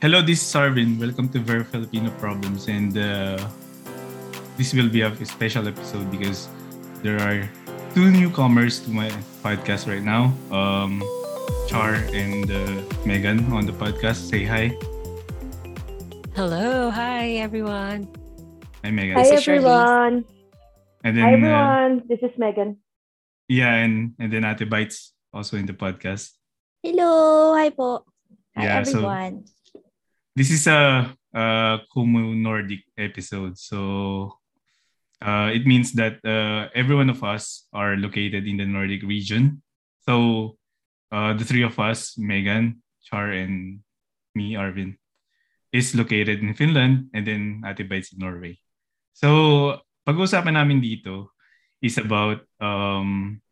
Hello, this is Arvin. Welcome to Very Filipino Problems. And uh, this will be a special episode because there are two newcomers to my podcast right now. Um, Char and uh, Megan on the podcast. Say hi. Hello. Hi, everyone. Hi, Megan. Hi, everyone. And then, Hi, uh, everyone. this is Megan. yeah, and, and then Ate Bites also in the podcast. Hello! Hi po. Hi Yeah, so- everyone. This is a, Kumu Nordic episode. So uh, it means that uh, every one of us are located in the Nordic region. So uh, the three of us, Megan, Char, and me, Arvin, is located in Finland and then Ate Bites in Norway. So pag-uusapan namin dito is about, um,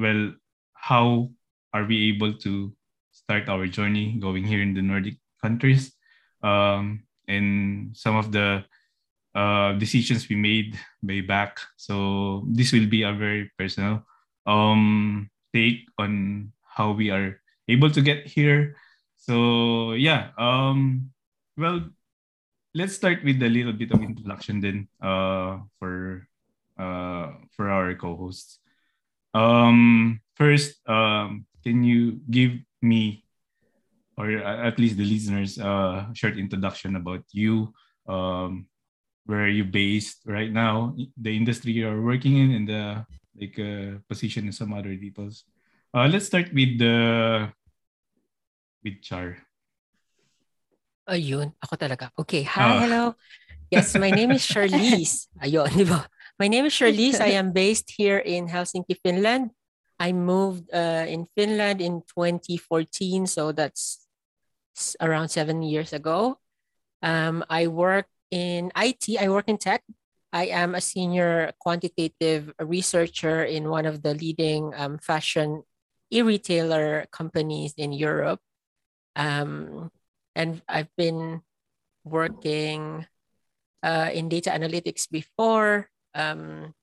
well, how are we able to start our journey going here in the Nordic countries um, and some of the uh, decisions we made way back. So this will be a very personal um, take on how we are able to get here. So yeah, um, well, let's start with a little bit of introduction then uh, for uh, for our co-hosts. Um, first, um, can you give me or at least the listeners uh short introduction about you um where are you based right now the industry you're working in and the like uh, position and some other details uh let's start with the with char Ayun, ako talaga. Okay, hi, Ah. hello. Yes, my name is Charlize. Ayun, di ba? My name is Charlize. I am based here in Helsinki, Finland. I moved uh, in Finland in 2014, so that's around seven years ago. Um, I work in IT, I work in tech. I am a senior quantitative researcher in one of the leading um, fashion e-retailer companies in Europe. Um, and I've been working uh, in data analytics before. Um,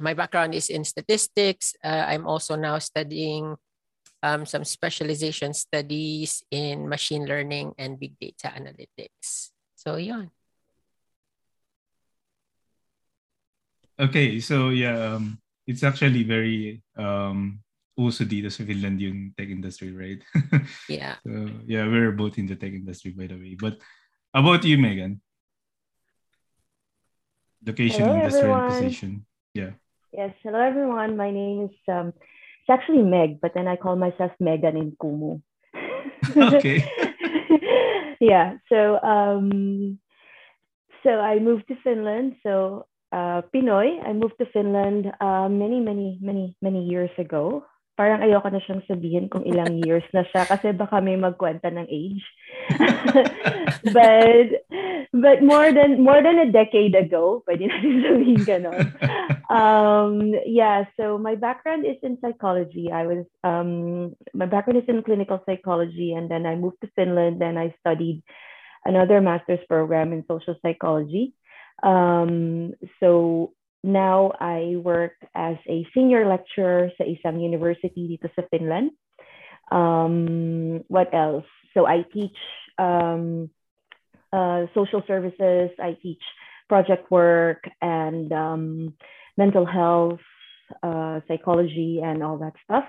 my background is in statistics. Uh, I'm also now studying um, some specialization studies in machine learning and big data analytics. So, yun. okay so yeah um it's actually very um uso dito sa Finland yung tech industry right Yeah. so yeah we're both in the tech industry by the way but about you Megan location Hello, industry and everyone. position Yes, hello, everyone. My name is, um, it's actually Meg, but then I call myself Megan in Kumu. okay yeah, so, um, so I moved to Finland. So, uh, Pinoy, I moved to Finland uh, many, many, many, many years ago. Parang ayoko na siyang sabihin kung ilang years na siya kasi baka may magkwenta ng age. but but more than more than a decade ago, pwede natin sabihin ganon. um, yeah, so my background is in psychology. I was um, my background is in clinical psychology, and then I moved to Finland. Then I studied another master's program in social psychology. Um, so now I work as a senior lecturer sa isang university dito sa Finland. Um, what else? So I teach um, uh, social services. I teach project work and um, mental health, uh, psychology, and all that stuff.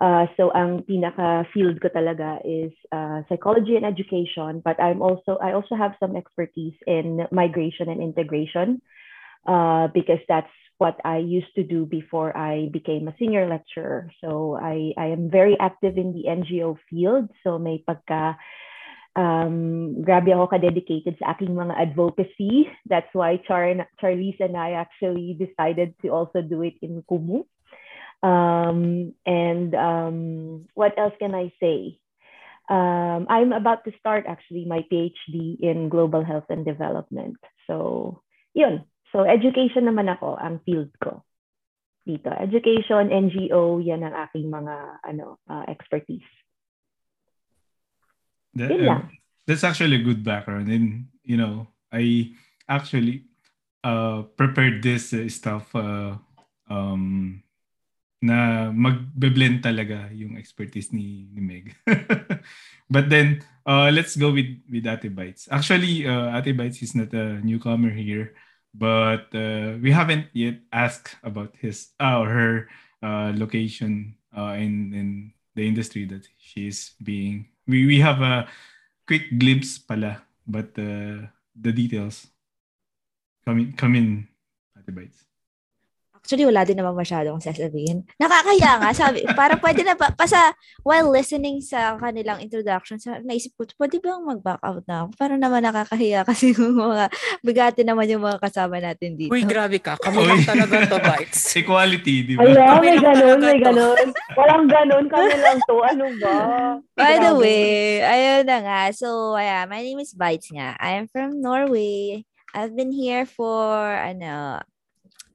Uh, so ang pinaka field ko talaga is uh, psychology and education, but I'm also I also have some expertise in migration and integration uh, because that's what I used to do before I became a senior lecturer. So I, I am very active in the NGO field. So may pagka um, grabe ako ka-dedicated sa aking mga advocacy. That's why Char Charlize and I actually decided to also do it in Kumu. Um, and um, what else can I say? Um, I'm about to start actually my PhD in global health and development. So, yun. So, education naman ako, ang field ko dito. Education, NGO, yan ang aking mga ano uh, expertise. That- Yun uh, that's actually a good background and you know i actually uh prepared this uh, stuff uh, um na magbe-blend talaga yung expertise ni, ni Meg. But then, uh, let's go with with Ate Bites. Actually, uh, Ate Bites is not a newcomer here, but uh, we haven't yet asked about his uh, or her uh, location uh, in in the industry that she's being. We we have a quick glimpse pala, but uh, the details come in, come in Ate Bites. Actually, wala din naman masyadong sasabihin. Nakakaya nga, sabi, parang pwede na pa, pa sa, while listening sa kanilang introduction, sa, naisip ko, pwede bang mag-back out na ako? Parang naman nakakahiya kasi yung mga, bigati naman yung mga kasama natin dito. Uy, grabe ka. Kami lang talaga to, Bites. Equality, di ba? Ayan, Kami may ganun, may ganun. Walang ganun, kami lang to. Ano ba? By the way, ayun na nga. So, yeah, my name is Bites nga. I am from Norway. I've been here for, ano,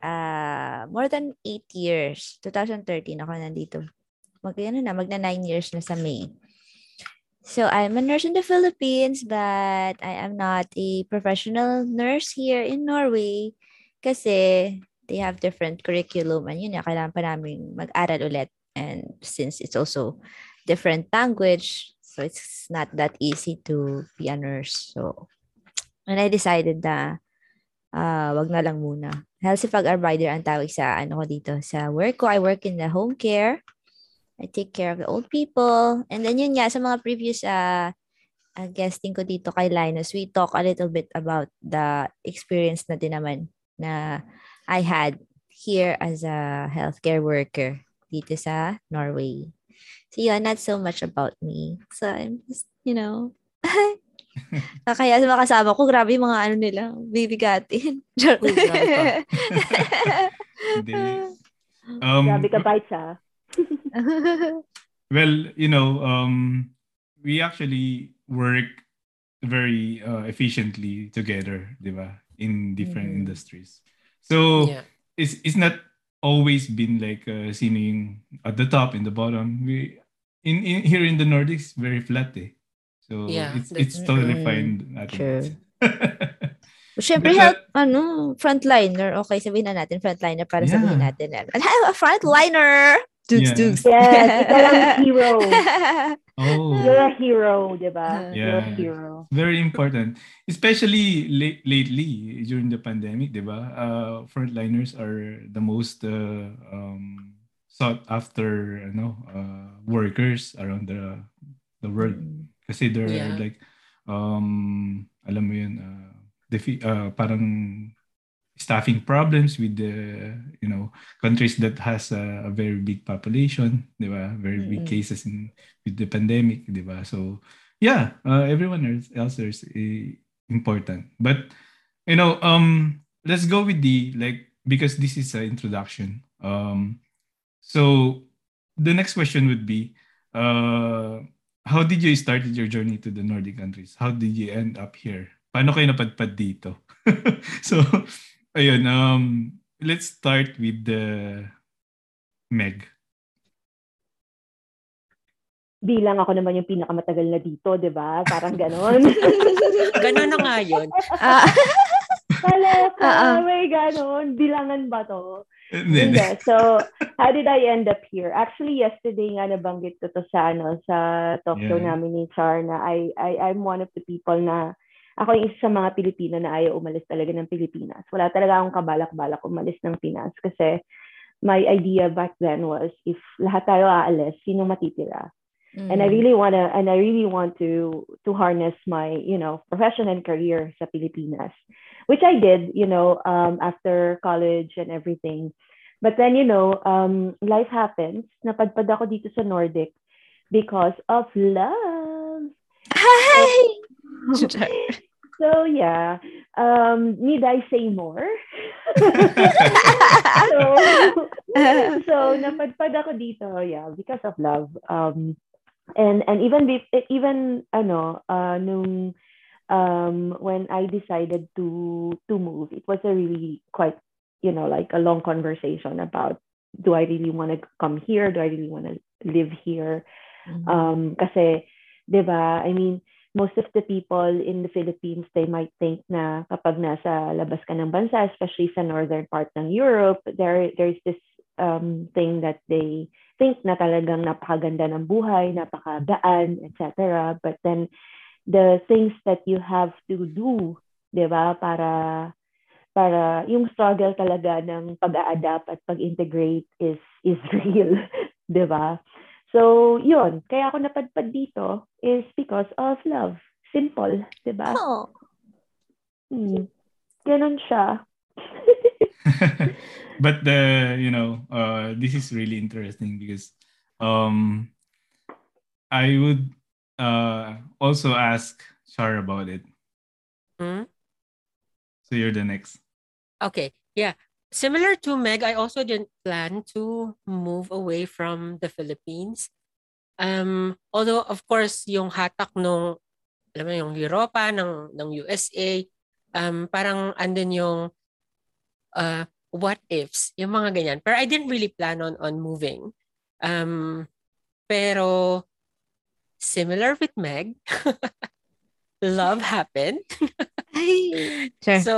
uh, more than 8 years. 2013 ako nandito. Mag, ano na, magna 9 years na sa May. So, I'm a nurse in the Philippines, but I am not a professional nurse here in Norway kasi they have different curriculum and yun na, kailangan pa namin mag-aral ulit. And since it's also different language, so it's not that easy to be a nurse. So, and I decided na ah wag na lang muna. Healthy pag-arbiter ang tawag sa ano ko dito sa work ko. I work in the home care. I take care of the old people. And then yun nga, sa mga previous uh, uh, guesting ko dito kay Linus, we talk a little bit about the experience na din naman na I had here as a healthcare worker dito sa Norway. So yun, not so much about me. So I'm just, you know, kaya sa mga kasama ko, grabe yung mga ano nila, bibigatin. Joke. Hindi. Um, Grabe ka, bites ah. Well, you know, um, we actually work very uh, efficiently together, di ba? In different Mhm. industries. So, Yeah. it's it's not always been like uh, sino yung at the top and the bottom. We in, in here in the Nordics very flat eh. So Yeah, it's it's totally Mm, fine. Ate true. Bets. Siyempre, But, help, ano, frontliner. Okay, sabihin na natin frontliner para Yeah. sabihin natin. na, frontliner! Dudes, Yeah. dudes. Yes, ikaw ang hero. oh, You're a hero, di ba? You're a Yeah. hero. very important. Especially la- lately during the pandemic, di ba? Uh, frontliners are the most uh, um, sought after ano, uh, workers around the the world. Kasi there are Yeah. like, um, alam mo yun, uh, defi- uh, parang staffing problems with the, you know, countries that has a, a very big population, di ba? Very big Mm-mm. cases in with the pandemic, di ba? So, yeah, uh, everyone else, else is uh, important. But, you know, um, let's go with the, like, because this is an introduction. Um, so, the next question would be, uh, how did you start your journey to the Nordic countries? How did you end up here? Paano kayo napadpad dito? so, ayun, um, let's start with the Meg. Bilang ako naman yung pinakamatagal na dito, di ba? Parang ganon. Ganun na nga yun. Ah, Kaloka, Ah, ah. may ganon. Bilangan ba to? Hindi. Hindi. So, how did I end up here? Actually, yesterday nga nabanggit ko to sa, ano, sa talk show Yeah. namin ni Char na I, I, I'm one of the people na ako yung isa sa mga Pilipino na ayaw umalis talaga ng Pilipinas. Wala talaga akong kabalak-balak umalis ng Pinas kasi my idea back then was if lahat tayo aalis, sino matitira? And I mm. really want to and I really want to to harness my, you know, profession and career sa Pilipinas, which I did, you know, um, after college and everything. But then, you know, um, life happens. Napadpad ako dito sa Nordic because of love. Hi! So yeah, um, need I say more? so, so napadpad ako dito, yeah, because of love. Um, and and even be, even ano, uh, nung um, when I decided to to move, it was a really quite, you know, like a long conversation about do I really want to come here? Do I really want to live here? Um, kasi, di ba, I mean, most of the people in the Philippines, they might think na kapag nasa labas ka ng bansa, especially sa northern part ng Europe, there there's this um, thing that they think na talagang napakaganda ng buhay, napakagaan, etc. But then the things that you have to do, 'di ba? Para para yung struggle talaga ng pag-a-adapt at pag-integrate is is real, 'di ba? So, yun. Kaya ako napadpad dito is because of love. Simple, di ba? Oh. Hmm. Ganun siya. but the you know uh this is really interesting because um I would uh also ask Char about it. Hmm? So you're the next. Okay. Yeah. Similar to Meg, I also didn't plan to move away from the Philippines. Um, although, of course, yung hatak nung, alam mo, yung Europa, ng, ng USA, um, parang andun yung uh, what ifs, yung mga ganyan. Pero I didn't really plan on, on moving. Um, pero, similar with Meg, love happened. Sure. So,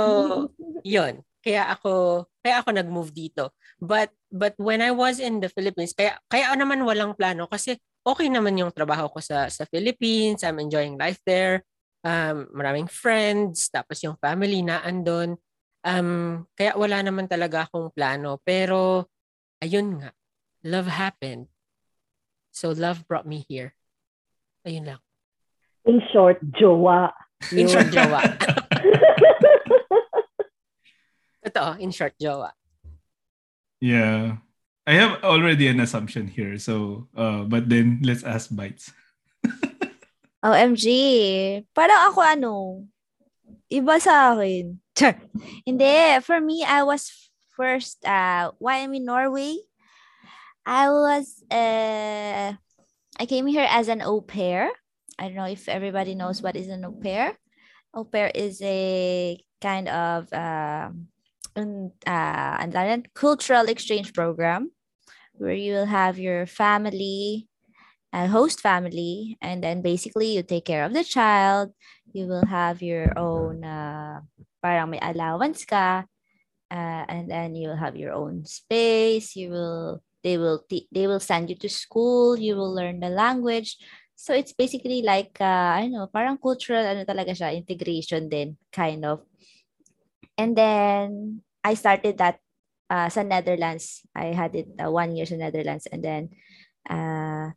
yun. Kaya ako, kaya ako nag-move dito. But but when I was in the Philippines, kaya kaya naman walang plano kasi okay naman yung trabaho ko sa sa Philippines. I'm enjoying life there. Um, maraming friends, tapos yung family na andon. Um, kaya wala naman talaga akong plano. Pero, ayun nga, love happened. So love brought me here. Ayun lang. In short, jowa. In Yun. short, jowa. Totoo, in short, jowa. Yeah. I have already an assumption here. So uh but then let's ask bites. OMG. Parang ako ano, iba sa akin. Char. Hindi, for me, I was first, uh, why I'm in Norway, I was, uh, I came here as an au pair. I don't know if everybody knows what is an au pair. Au pair is a kind of, uh, um, uh, and then cultural exchange program where you will have your family a host family and then basically you take care of the child you will have your own uh, parang may allowance ka uh, and then you'll have your own space you will they will they will send you to school you will learn the language. So it's basically like uh, I know parang cultural ano talaga siya integration din kind of. And then I started that uh, sa Netherlands. I had it uh, one year sa Netherlands. And then uh,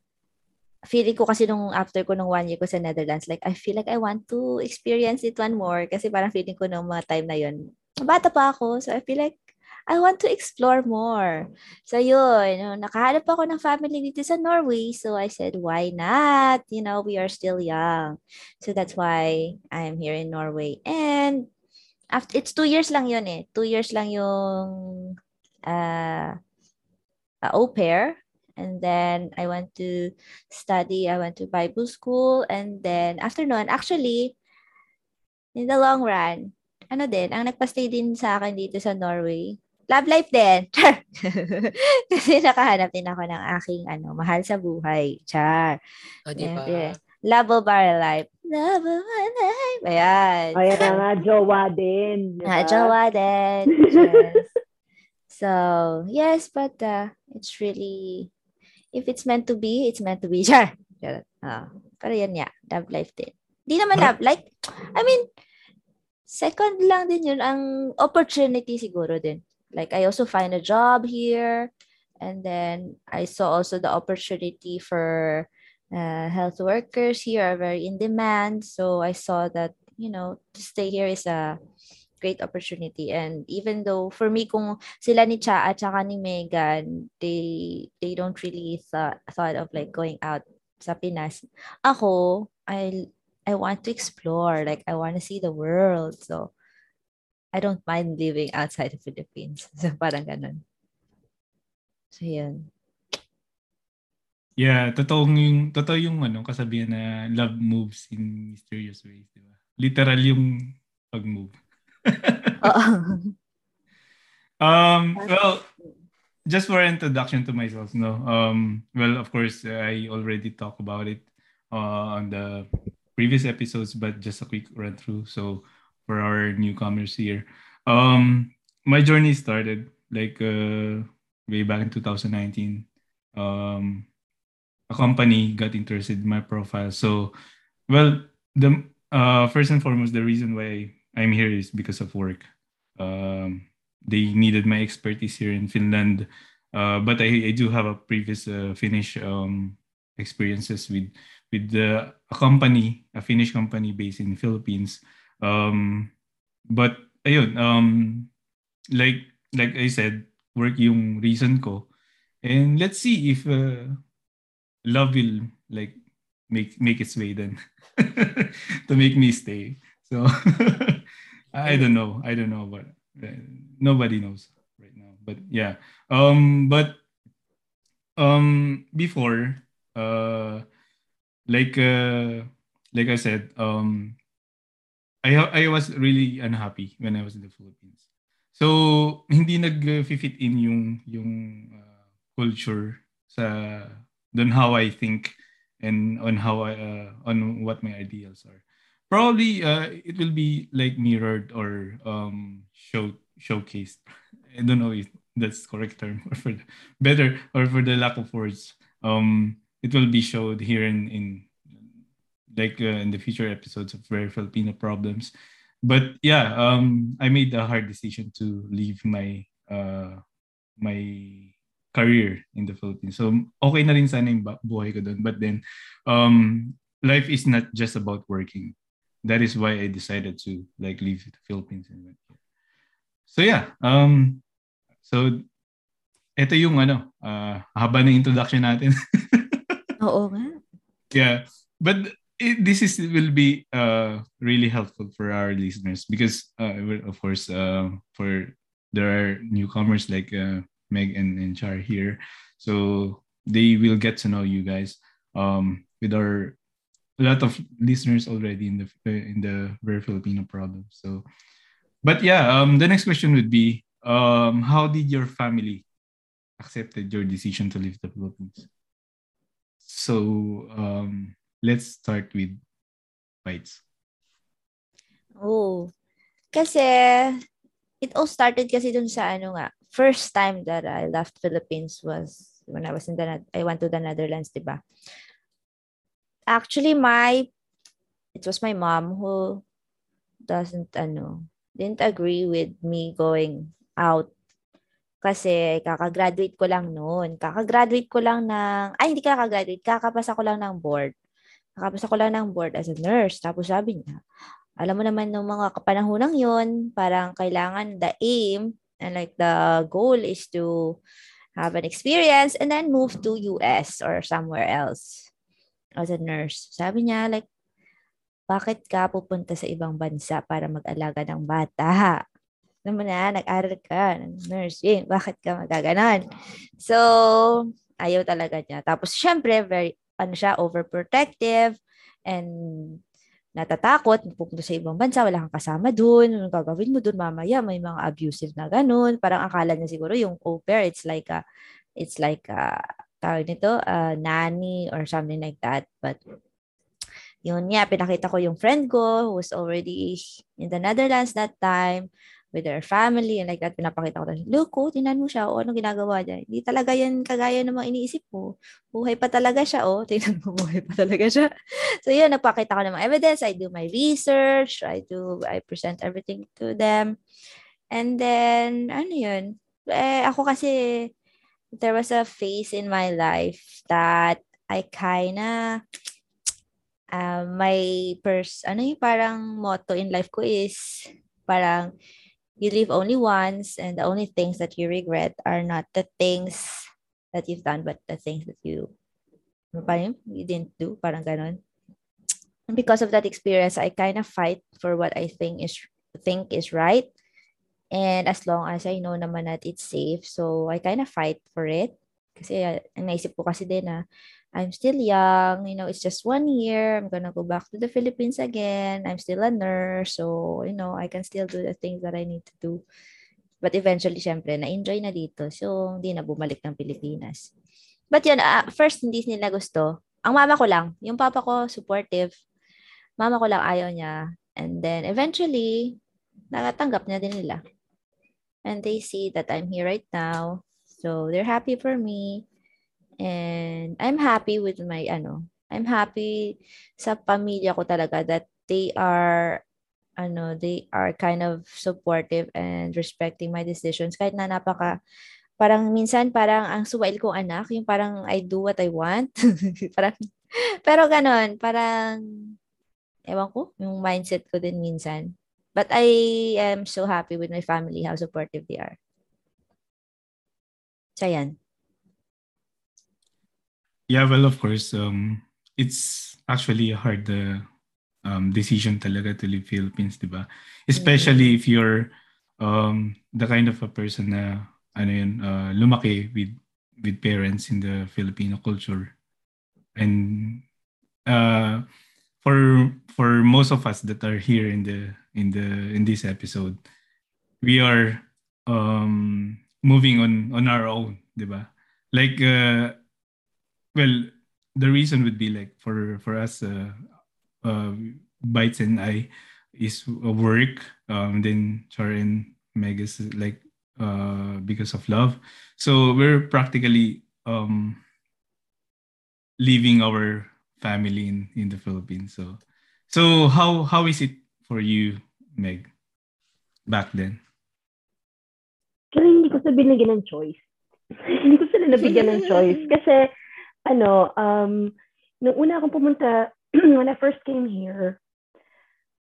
feeling ko kasi nung after ko nung one year ko sa Netherlands, like, I feel like I want to experience it one more. Kasi parang feeling ko nung mga time na yun, bata pa ako. So, I feel like I want to explore more. So, yun. no, Nakahanap ako ng family dito sa Norway. So, I said, why not? You know, we are still young. So, that's why I'm here in Norway. And, after, it's two years lang yun eh. Two years lang yung uh, uh, au pair. And then I went to study. I went to Bible school. And then after noon, actually, in the long run, ano din, ang nagpa-stay din sa akin dito sa Norway, love life din. Char! Kasi nakahanap din ako ng aking ano, mahal sa buhay. Char. O, di ba? Siyempre, Love of our life. Love of our life. Ayan. Ayan na nga, jowa din. di Ah, jowa din. Yes. so, yes, but uh, it's really, if it's meant to be, it's meant to be. Char. Char. Ah, pero yan nga, love life din. Di naman love, like, I mean, second lang din yun, ang opportunity siguro din. Like, I also find a job here, and then I saw also the opportunity for uh, health workers here are very in demand. So I saw that, you know, to stay here is a great opportunity. And even though for me, kung sila ni Cha at saka ni Megan, they they don't really thought, thought of like going out sa Pinas. Ako, I I want to explore. Like I want to see the world. So I don't mind living outside the Philippines. So parang ganun. So yun. Yeah, totoo yung totoo yung ano kasabihan na love moves in mysterious ways, di ba? Literal yung pag-move. Um, well, just for introduction to myself, no. Um, well, of course, I already talked about it uh, on the previous episodes, but just a quick run through. So, for our newcomers here, um, my journey started like uh, way back in 2019. Um, a company got interested in my profile. So, well, the uh, first and foremost, the reason why I'm here is because of work. Um, they needed my expertise here in Finland, uh, but I, I do have a previous uh, Finnish um, experiences with with the, a company, a Finnish company based in the Philippines. Um, but ayun, um, like like I said, work yung reason ko. And let's see if uh, love will like make make its way then to make me stay. So I don't know. I don't know, but uh, nobody knows right now. But yeah. Um. But um. Before, uh, like uh, like I said, um, I I was really unhappy when I was in the Philippines. So hindi nag-fit in yung yung uh, culture sa don how I think and on how I uh, on what my ideals are. Probably uh, it will be like mirrored or um show showcased. I don't know if that's correct term or for the, better or for the lack of words. Um, it will be showed here in in like uh, in the future episodes of Very Filipino Problems. But yeah, um, I made a hard decision to leave my uh, my career in the Philippines. So okay na rin sana yung buhay ko doon. But then, um, life is not just about working. That is why I decided to like leave the Philippines and went here. So yeah, um, so ito yung ano, uh, haba ng introduction natin. Oo nga. Yeah, but it, this is will be uh, really helpful for our listeners because uh, of course uh, for there are newcomers like uh, Meg and, and Char here. So they will get to know you guys um, with our a lot of listeners already in the in the very Filipino problem so but yeah um, the next question would be um, how did your family accepted your decision to leave the Philippines? So um, let's start with bites. Oh, kasi it all started kasi dun sa ano nga, first time that I left Philippines was when I was in the, I went to the Netherlands, di ba? Actually, my, it was my mom who doesn't, ano, didn't agree with me going out kasi kakagraduate ko lang noon. Kakagraduate ko lang ng, ay hindi kakagraduate, kakapasa ko lang ng board. Nakapasa ko lang ng board as a nurse. Tapos sabi niya, alam mo naman ng mga kapanahonang yon parang kailangan the aim and like the goal is to have an experience and then move to US or somewhere else as a nurse. Sabi niya, like, bakit ka pupunta sa ibang bansa para mag-alaga ng bata? Alam mo na, nag-aral ka ng nursing. Bakit ka magaganon? So, ayaw talaga niya. Tapos, syempre, very, ano siya, overprotective and natatakot, pupunta sa ibang bansa, wala kang kasama dun, ano gagawin mo dun mamaya, may mga abusive na ganun. Parang akala niya siguro yung au pair, it's like a, it's like a, tawag nito, a nanny or something like that. But yun niya, pinakita ko yung friend ko who was already in the Netherlands that time with their family and like that, pinapakita ko na, look, oh, tinan mo siya, oh, anong ginagawa niya. Hindi talaga yan kagaya ng mga iniisip mo. Buhay pa talaga siya, oh, tingnan mo, buhay pa talaga siya. so yun, nagpakita ko ng mga evidence, I do my research, I do, I present everything to them. And then, ano yun, eh, ako kasi, there was a phase in my life that I kinda, uh, my pers ano yung parang motto in life ko is parang you live only once and the only things that you regret are not the things that you've done but the things that you you didn't do parang ganon. And because of that experience I kind of fight for what I think is think is right. And as long as I know naman that it's safe so I kind of fight for it. Kasi uh, naisip ko kasi din na I'm still young, you know, it's just one year. I'm gonna go back to the Philippines again. I'm still a nurse, so, you know, I can still do the things that I need to do. But eventually, syempre, na-enjoy na dito. So, hindi na bumalik ng Pilipinas. But yun, uh, first, hindi nila gusto. Ang mama ko lang. Yung papa ko, supportive. Mama ko lang ayaw niya. And then, eventually, nakatanggap niya din nila. And they see that I'm here right now. So, they're happy for me. And I'm happy with my ano, I'm happy sa pamilya ko talaga that they are ano, they are kind of supportive and respecting my decisions kahit na napaka parang minsan parang ang suwail kong anak, yung parang I do what I want. parang pero ganon, parang ewan ko, yung mindset ko din minsan. But I am so happy with my family, how supportive they are. So, yan. Yeah, well, of course, um, it's actually a hard uh, um, decision talaga to leave Philippines, di ba? Especially mm-hmm. if you're um, the kind of a person na ano yun, uh, lumaki with with parents in the Filipino culture. And uh, for for most of us that are here in the in the in this episode we are um moving on on our own diba like uh, well the reason would be like for for us uh, uh bites and i is work um then char and meg is like uh because of love so we're practically um leaving our family in in the philippines so so how how is it for you Meg, back then? Actually, hindi ko sa binigyan ng choice. hindi ko sila nabigyan ng choice. Kasi, ano, um, nung una akong pumunta, when I first came here,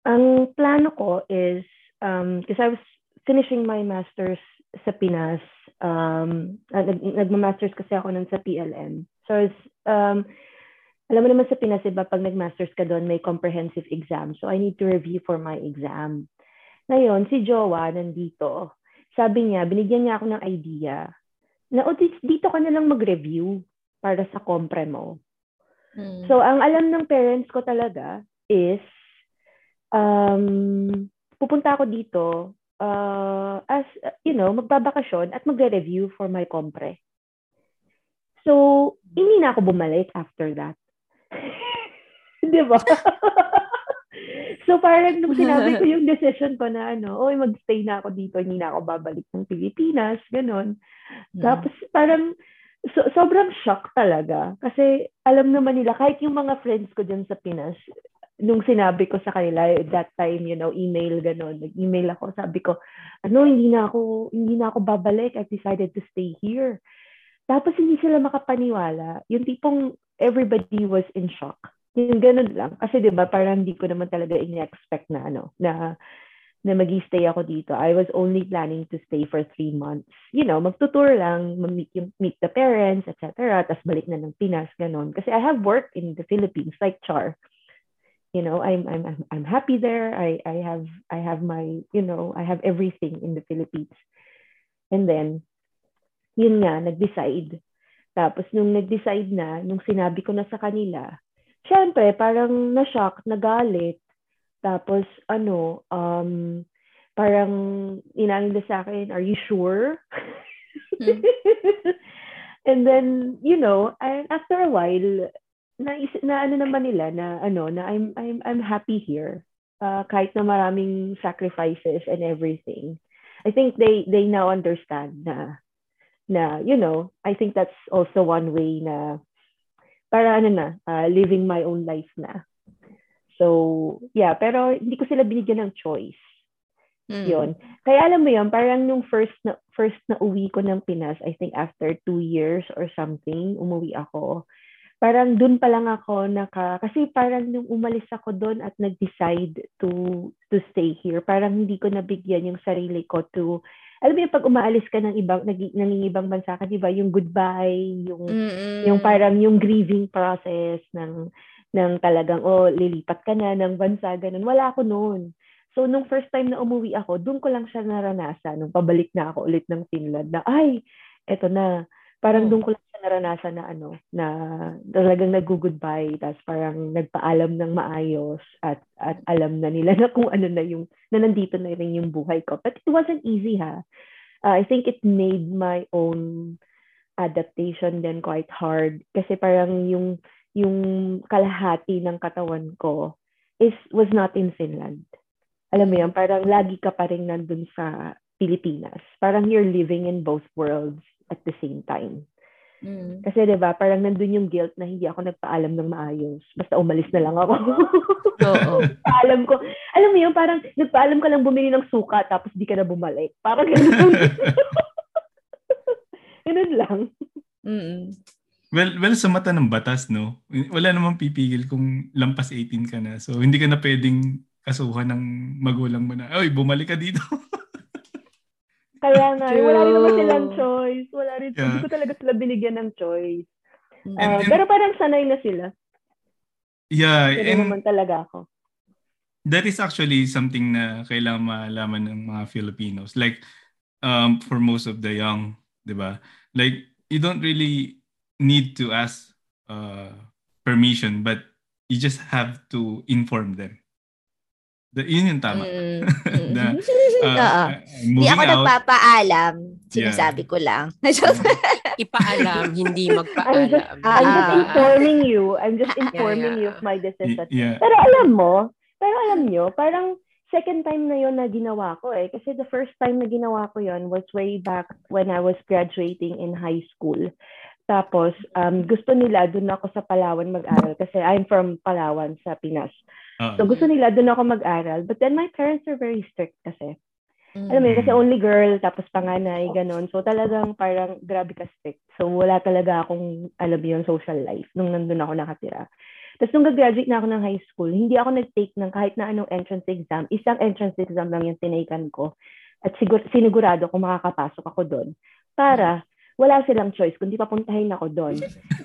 ang plano ko is, um, because I was finishing my master's sa Pinas, um, nag, nagma-masters kasi ako nun sa PLM. So, it's, um, alam mo naman sa Pinas, iba, pag nag-masters ka doon, may comprehensive exam. So, I need to review for my exam. Ngayon, si Jowa nandito. Sabi niya, binigyan niya ako ng idea na, o, dito ka na lang mag-review para sa kompre mo. Hmm. So, ang alam ng parents ko talaga is, um, pupunta ako dito uh, as, you know, magbabakasyon at magre-review for my kompre. So, hindi na ako bumalik after that. Di ba? so parang nung sinabi ko yung decision ko na ano, oy magstay na ako dito, hindi na ako babalik ng Pilipinas, ganun. Yeah. Tapos parang so, sobrang shock talaga. Kasi alam naman nila, kahit yung mga friends ko dyan sa Pinas, nung sinabi ko sa kanila, that time, you know, email, ganun, nag-email ako, sabi ko, ano, hindi na ako, hindi na ako babalik, I decided to stay here. Tapos hindi sila makapaniwala. Yung tipong everybody was in shock. Yung ganun lang. Kasi 'di ba parang hindi ko naman talaga in-expect na ano, na na mag-stay ako dito. I was only planning to stay for three months. You know, magtutour lang, meet, meet the parents, etc. Tapos balik na ng Pinas, ganun. Kasi I have work in the Philippines, like Char. You know, I'm I'm I'm happy there. I I have I have my, you know, I have everything in the Philippines. And then, yun nga, nag-decide tapos nung nag-decide na, nung sinabi ko na sa kanila, syempre parang na-shock, nagalit. Tapos ano, um, parang inanin sa akin, are you sure? Hmm. And then, you know, and after a while, na, na ano naman nila na ano na I'm I'm I'm happy here. Uh, kahit na maraming sacrifices and everything. I think they they now understand na na, you know, I think that's also one way na para ano na, uh, living my own life na. So, yeah, pero hindi ko sila binigyan ng choice. Mm. Yun. Kaya alam mo yun, parang nung first na, first na uwi ko ng Pinas, I think after two years or something, umuwi ako. Parang dun pa lang ako naka, kasi parang nung umalis ako doon at nag-decide to to stay here, parang hindi ko nabigyan yung sarili ko to alam mo yung pag umaalis ka ng ibang nag, nangingibang bansa ka, 'di ba? Yung goodbye, yung Mm-mm. yung parang yung grieving process ng ng talagang oh lilipat ka na ng bansa ganun. Wala ako noon. So nung first time na umuwi ako, doon ko lang siya naranasan nung pabalik na ako ulit ng Finland na ay eto na parang doon ko lang siya naranasan na ano, na talagang nag-goodbye, tapos parang nagpaalam ng maayos at at alam na nila na kung ano na yung, na nandito na rin yung buhay ko. But it wasn't easy ha. Uh, I think it made my own adaptation then quite hard kasi parang yung yung kalahati ng katawan ko is was not in Finland. Alam mo yan, parang lagi ka pa rin nandun sa Pilipinas. Parang you're living in both worlds at the same time. Mm. Kasi 'di ba, parang nandun yung guilt na hindi ako nagpaalam ng maayos. Basta umalis na lang ako. Oo. Paalam ko. Alam mo yun, parang nagpaalam ka lang bumili ng suka tapos di ka na bumalik. Parang ganun. ganun lang. Mm. Well, well, sa mata ng batas, no? Wala namang pipigil kung lampas 18 ka na. So, hindi ka na pwedeng kasuhan ng magulang mo na, oy, bumalik ka dito. Kaya nga, eh, wala rin naman True. silang choice. Wala rin, Yeah. hindi ko talaga sila binigyan ng choice. Mm. Ah, And- pero parang sanay na sila. yeah, Ganun and naman talaga ako. that is actually something na kailangan malaman ng mga Filipinos. Like, um, for most of the young, di ba? Like, you don't really need to ask uh, permission, but you just have to inform them. The, yun yung tama. Mm. Na, Mm. Uh, Oo. I'm Hindi moving ako out. nagpapaalam. Sinasabi ko lang. Ipaalam, hindi I'm just, magpaalam. I'm just Ah. informing you. I'm just informing yeah. you of my decision. Yeah. Pero alam mo, pero alam nyo, parang second time na yon na ginawa ko eh. Kasi the first time na ginawa ko yon was way back when I was graduating in high school. Tapos, um, gusto nila doon ako sa Palawan mag-aral kasi I'm from Palawan sa Pinas. Uh, So gusto nila doon ako mag-aral. But then my parents are very strict kasi. Mm. Alam mo yun, kasi Mm. only girl, tapos panganay, ganun. So talagang parang grabe ka strict. So wala talaga akong, alam yun, social life nung nandun ako nakatira. Tapos nung graduate na ako ng high school, hindi ako nag-take ng kahit na anong entrance exam. Isang entrance exam lang yung tinaken ko. At sigur, sinigurado kung makakapasok ako doon. Para wala silang choice, kundi papuntahin ako doon.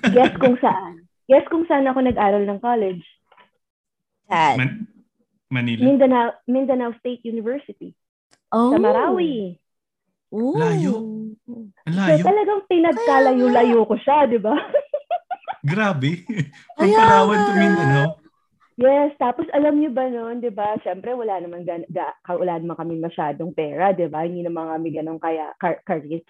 Guess kung saan. Guess kung saan ako nag-aral ng college. Saan? Man- Manila. Mindanao, Mindanao State University. Oh. Sa Marawi. Ooh. Layo. Ang So layo. talagang pinagkalayo-layo ko siya, di ba? Grabe. From Palawan to. Mindanao. Yes, tapos alam niyo ba noon, 'di ba? Syempre wala naman gan- ga- ka- wala naman kami masyadong pera, 'di ba? Hindi naman kami ganun kaya car- courage.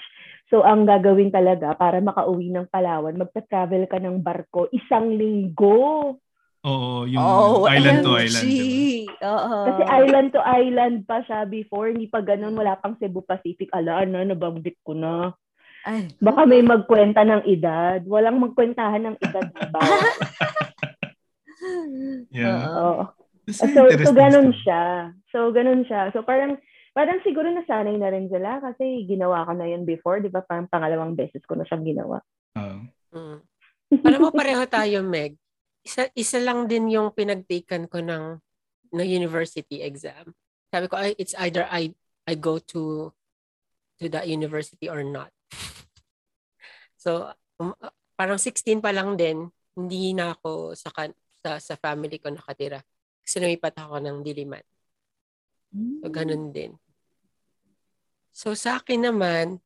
So ang gagawin talaga para makauwi ng Palawan, magta-travel ka ng barko isang linggo. Oo, yung Oh, island to island. diba? Oo. Kasi island to island pa siya before, hindi pa ganun, wala pang Cebu Pacific. Ala, na, nabanggit ko na. Ay. Baka may magkwenta ng edad. Walang magkwentahan ng edad, diba? Yeah. Oo. So, so ganun siya. So, ganun siya. So, parang, parang siguro nasanay na rin sila kasi ginawa ko na yun before, di ba? Parang pangalawang beses ko na siyang ginawa. Oo. Mm. Alam mo, pareho tayo, Meg. Isa, isa lang din yung pinagtaken ko ng, ng university exam. Sabi ko, ay, it's either I, I go to to that university or not. so, um, parang 16 pa lang din, hindi na ako sa, kan- sa, sa family ko nakatira. Kasi lumipat ako ng Diliman. So, ganun din. So, sa akin naman,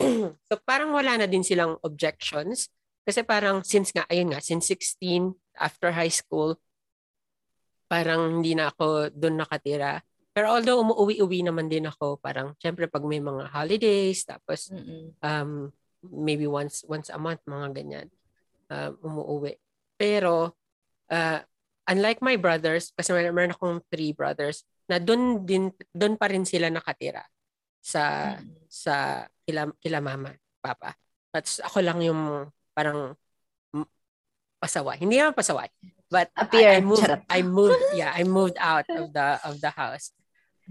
so parang wala na din silang objections. Kasi parang since nga, ayun nga, since 16, after high school, parang hindi na ako doon nakatira. Pero although umuwi-uwi naman din ako, parang syempre pag may mga holidays, tapos Mm-mm. um, maybe once once a month, mga ganyan, um, umuwi. Pero, uh, unlike my brothers, kasi mer- meron akong three brothers, na doon din doon pa rin sila nakatira sa sa kila, kila mama, papa. At ako lang yung parang pasaway. Hindi naman pasaway. But Appear. I, I moved Charot. I moved yeah, I moved out of the of the house.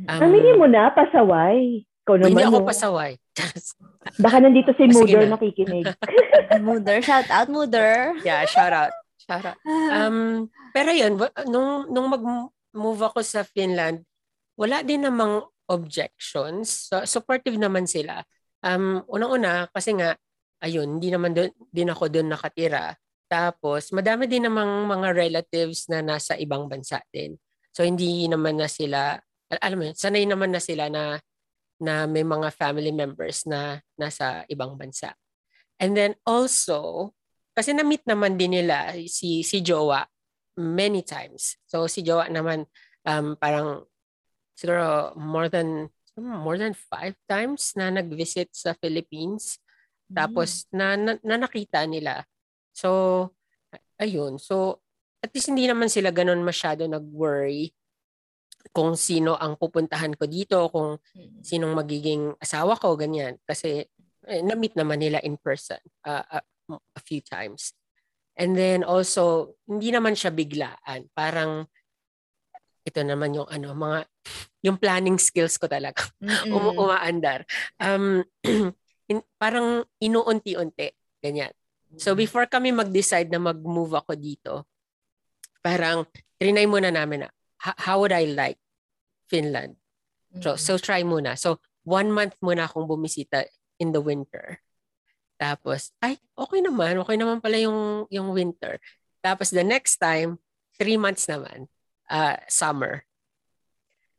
Um, Aminin mo na, pasaway. Ikaw naman, hindi ako pasaway. Baka nandito si Mother na. nakikinig. Mother, shout out, mother. yeah, shout out. Shout out. Um, pero yun, wa- nung, nung mag-move ako sa Finland, wala din namang objections. So, supportive naman sila. Um, unang-una, kasi nga, ayun, hindi naman dun, din ako doon nakatira. Tapos, madami din namang mga relatives na nasa ibang bansa din. So, hindi naman na sila, al- alam mo yun, sanay naman na sila na na may mga family members na nasa ibang bansa. And then also, kasi na-meet naman din nila si si Jowa many times. So si Jowa naman um, parang siguro more than more than five times na nag-visit sa Philippines. Tapos na, na, na nakita nila. So ayun. So at least hindi naman sila ganun masyado nag-worry kung sino ang pupuntahan ko dito, kung sinong magiging asawa ko, ganyan. Kasi eh, na-meet naman nila in person uh, uh, a few times. And then also, hindi naman siya biglaan. Parang, ito naman yung ano, mga, yung planning skills ko talaga. Um, umaandar. Um, in, parang inuunti-unti. Ganyan. So before kami mag-decide na mag-move ako dito, parang trinay muna namin na, how would I like Finland? So, so try muna. So one month muna akong bumisita in the winter. Tapos, ay, okay naman. Okay naman pala yung, yung winter. Tapos the next time, three months naman, uh, summer.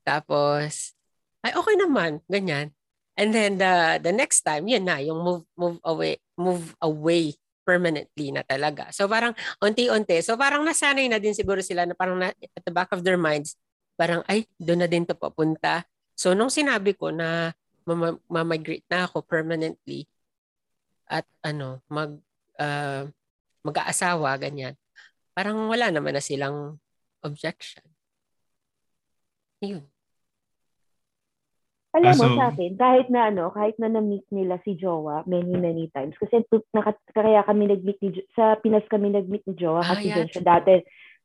Tapos, ay, okay naman. Ganyan. And then the the next time, yun na, yung move move away, move away permanently na talaga. So parang unti-unti. So parang nasanay na din siguro sila na parang na, at the back of their minds, parang ay, doon na din to papunta. So nung sinabi ko na mamigrate na ako permanently at ano, mag uh, mag-aasawa ganyan. Parang wala naman na silang objection. Yun. Alam ah, mo sa akin, kahit na ano, kahit na na-meet nila si Jowa many, many times. Kasi naka, kaya kami nag-meet ni, sa Pinas kami nag-meet ni Jowa kasi ah, yeah, dyan siya dati,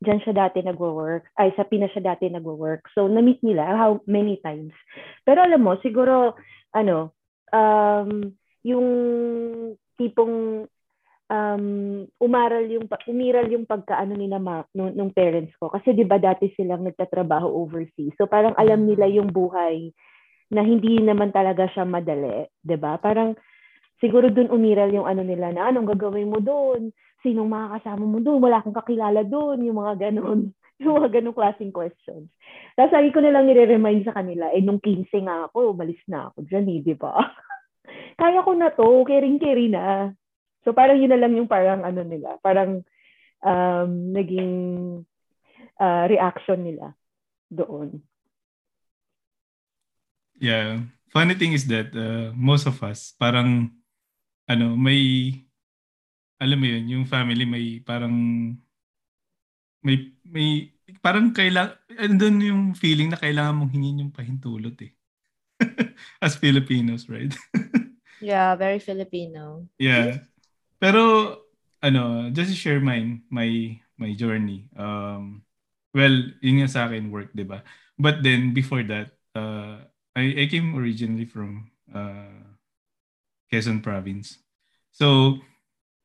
dyan siya dati nagwo-work. Ay, sa Pinas siya dati nagwo-work. So, na-meet nila how many times. Pero alam mo, siguro, ano, um, yung tipong um, umaral yung umiral yung pagkaano ni na Mark nung, nung parents ko kasi 'di ba dati silang nagtatrabaho overseas. So parang alam nila yung buhay na hindi naman talaga siya madali, 'di ba? Parang siguro doon umiral yung ano nila na anong gagawin mo doon? Sinong makakasama mo doon? Wala kang kakilala doon, yung mga ganun. Yung mga ganung klaseng questions. Tapos lagi ko nilang nire-remind sa kanila, eh nung 15 nga ako, umalis na ako dyan eh, di ba? Kaya ko na to, kering-keri na. So parang yun na lang yung parang ano nila, parang um, naging uh, reaction nila doon. Yeah. Funny thing is that uh, most of us, parang, ano, may, alam mo yun, yung family may parang, may, may, parang kailangan, andun yung feeling na kailangan mong hingin yung pahintulot eh. As Filipinos, right? yeah, very Filipino. Yeah. Pero, ano, just to share mine, my, my journey. Um, well, yun nga sa akin, work, di ba? But then, before that, uh, I, I came originally from uh, Quezon province. So,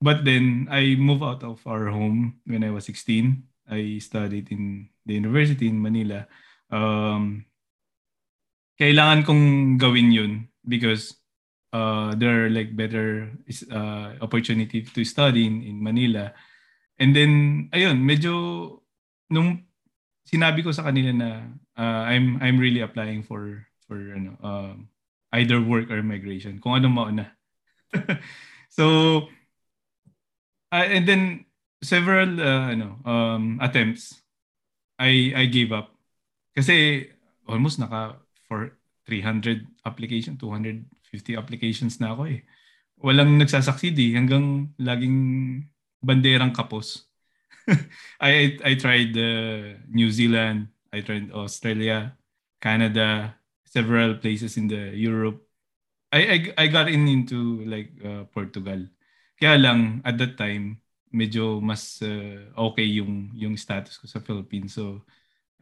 but then I moved out of our home when I was 16. I studied in the university in Manila. Um, kailangan kong gawin yun because uh, there are like better uh, opportunity to study in, in Manila. And then, ayun, medyo nung sinabi ko sa kanila na uh, I'm I'm really applying for for ano um, either work or migration kung ano mauna so uh, and then several uh, ano um, attempts I I gave up kasi almost naka for 300 application 250 applications na ako eh walang nagsasucceed eh hanggang laging banderang kapos I I tried uh, New Zealand I tried Australia Canada several places in the Europe. I I, I got in into like uh, Portugal. Kaya lang at that time medyo mas uh, okay yung yung status ko sa Philippines so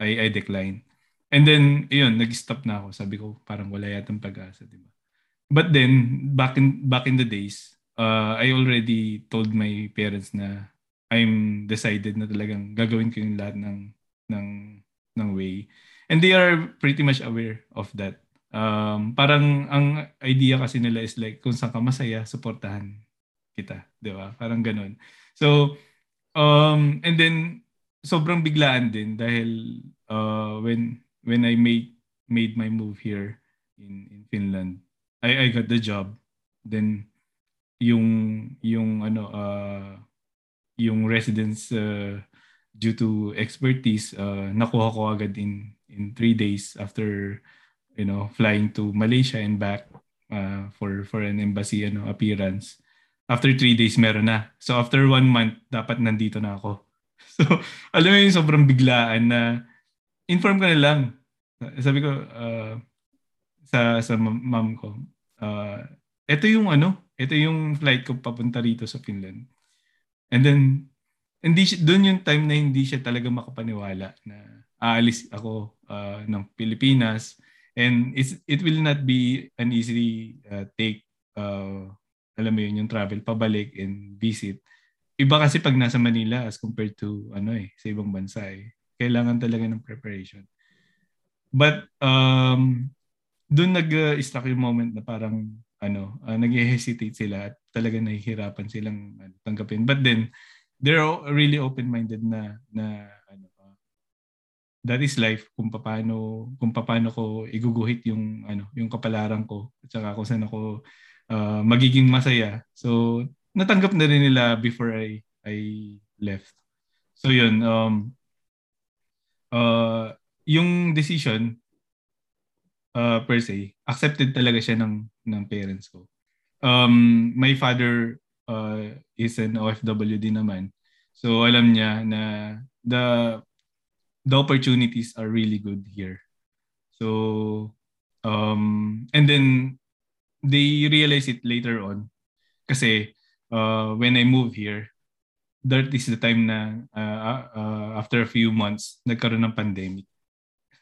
I I declined. And then yun, nag-stop na ako. Sabi ko parang wala yatang pag-asa, di ba? But then back in back in the days, uh, I already told my parents na I'm decided na talagang gagawin ko yung lahat ng ng ng way. And they are pretty much aware of that. Um, parang ang idea kasi nila is like kung saan ka masaya, suportahan kita, 'di ba? Parang ganun. So um and then sobrang biglaan din dahil uh, when when I made made my move here in in Finland, I I got the job. Then yung yung ano uh, yung residence uh, due to expertise uh, nakuha ko agad in in three days after you know flying to Malaysia and back uh, for for an embassy ano appearance. After three days meron na. So after one month dapat nandito na ako. So alam mo yung sobrang biglaan na inform ka na lang. Sabi ko uh, sa sa mom ko. Uh, ito yung ano ito yung flight ko papunta rito sa Finland. And then, hindi doon yung time na hindi siya talaga makapaniwala na aalis ako uh, ng Pilipinas. And it's, it will not be an easy uh, take uh, alam mo yun yung travel pabalik and visit. Iba kasi pag nasa Manila as compared to ano eh sa ibang bansa eh. Kailangan talaga ng preparation. But um doon nag-struck yung moment na parang ano, uh, nag-hesitate sila at talaga nahihirapan silang ano, tanggapin. But then they're really open-minded na na ano uh, that is life kung paano kung paano ko iguguhit yung ano, yung kapalaran ko at saka kung saan ako uh, magiging masaya. So natanggap na rin nila before I I left. So yun um uh, yung decision uh, per se, accepted talaga siya ng ng parents ko. Um, my father uh, is an OFW din naman. So alam niya na the the opportunities are really good here. So um and then they realize it later on kasi uh, when I moved here that is the time na uh, uh, after a few months nagkaroon ng pandemic.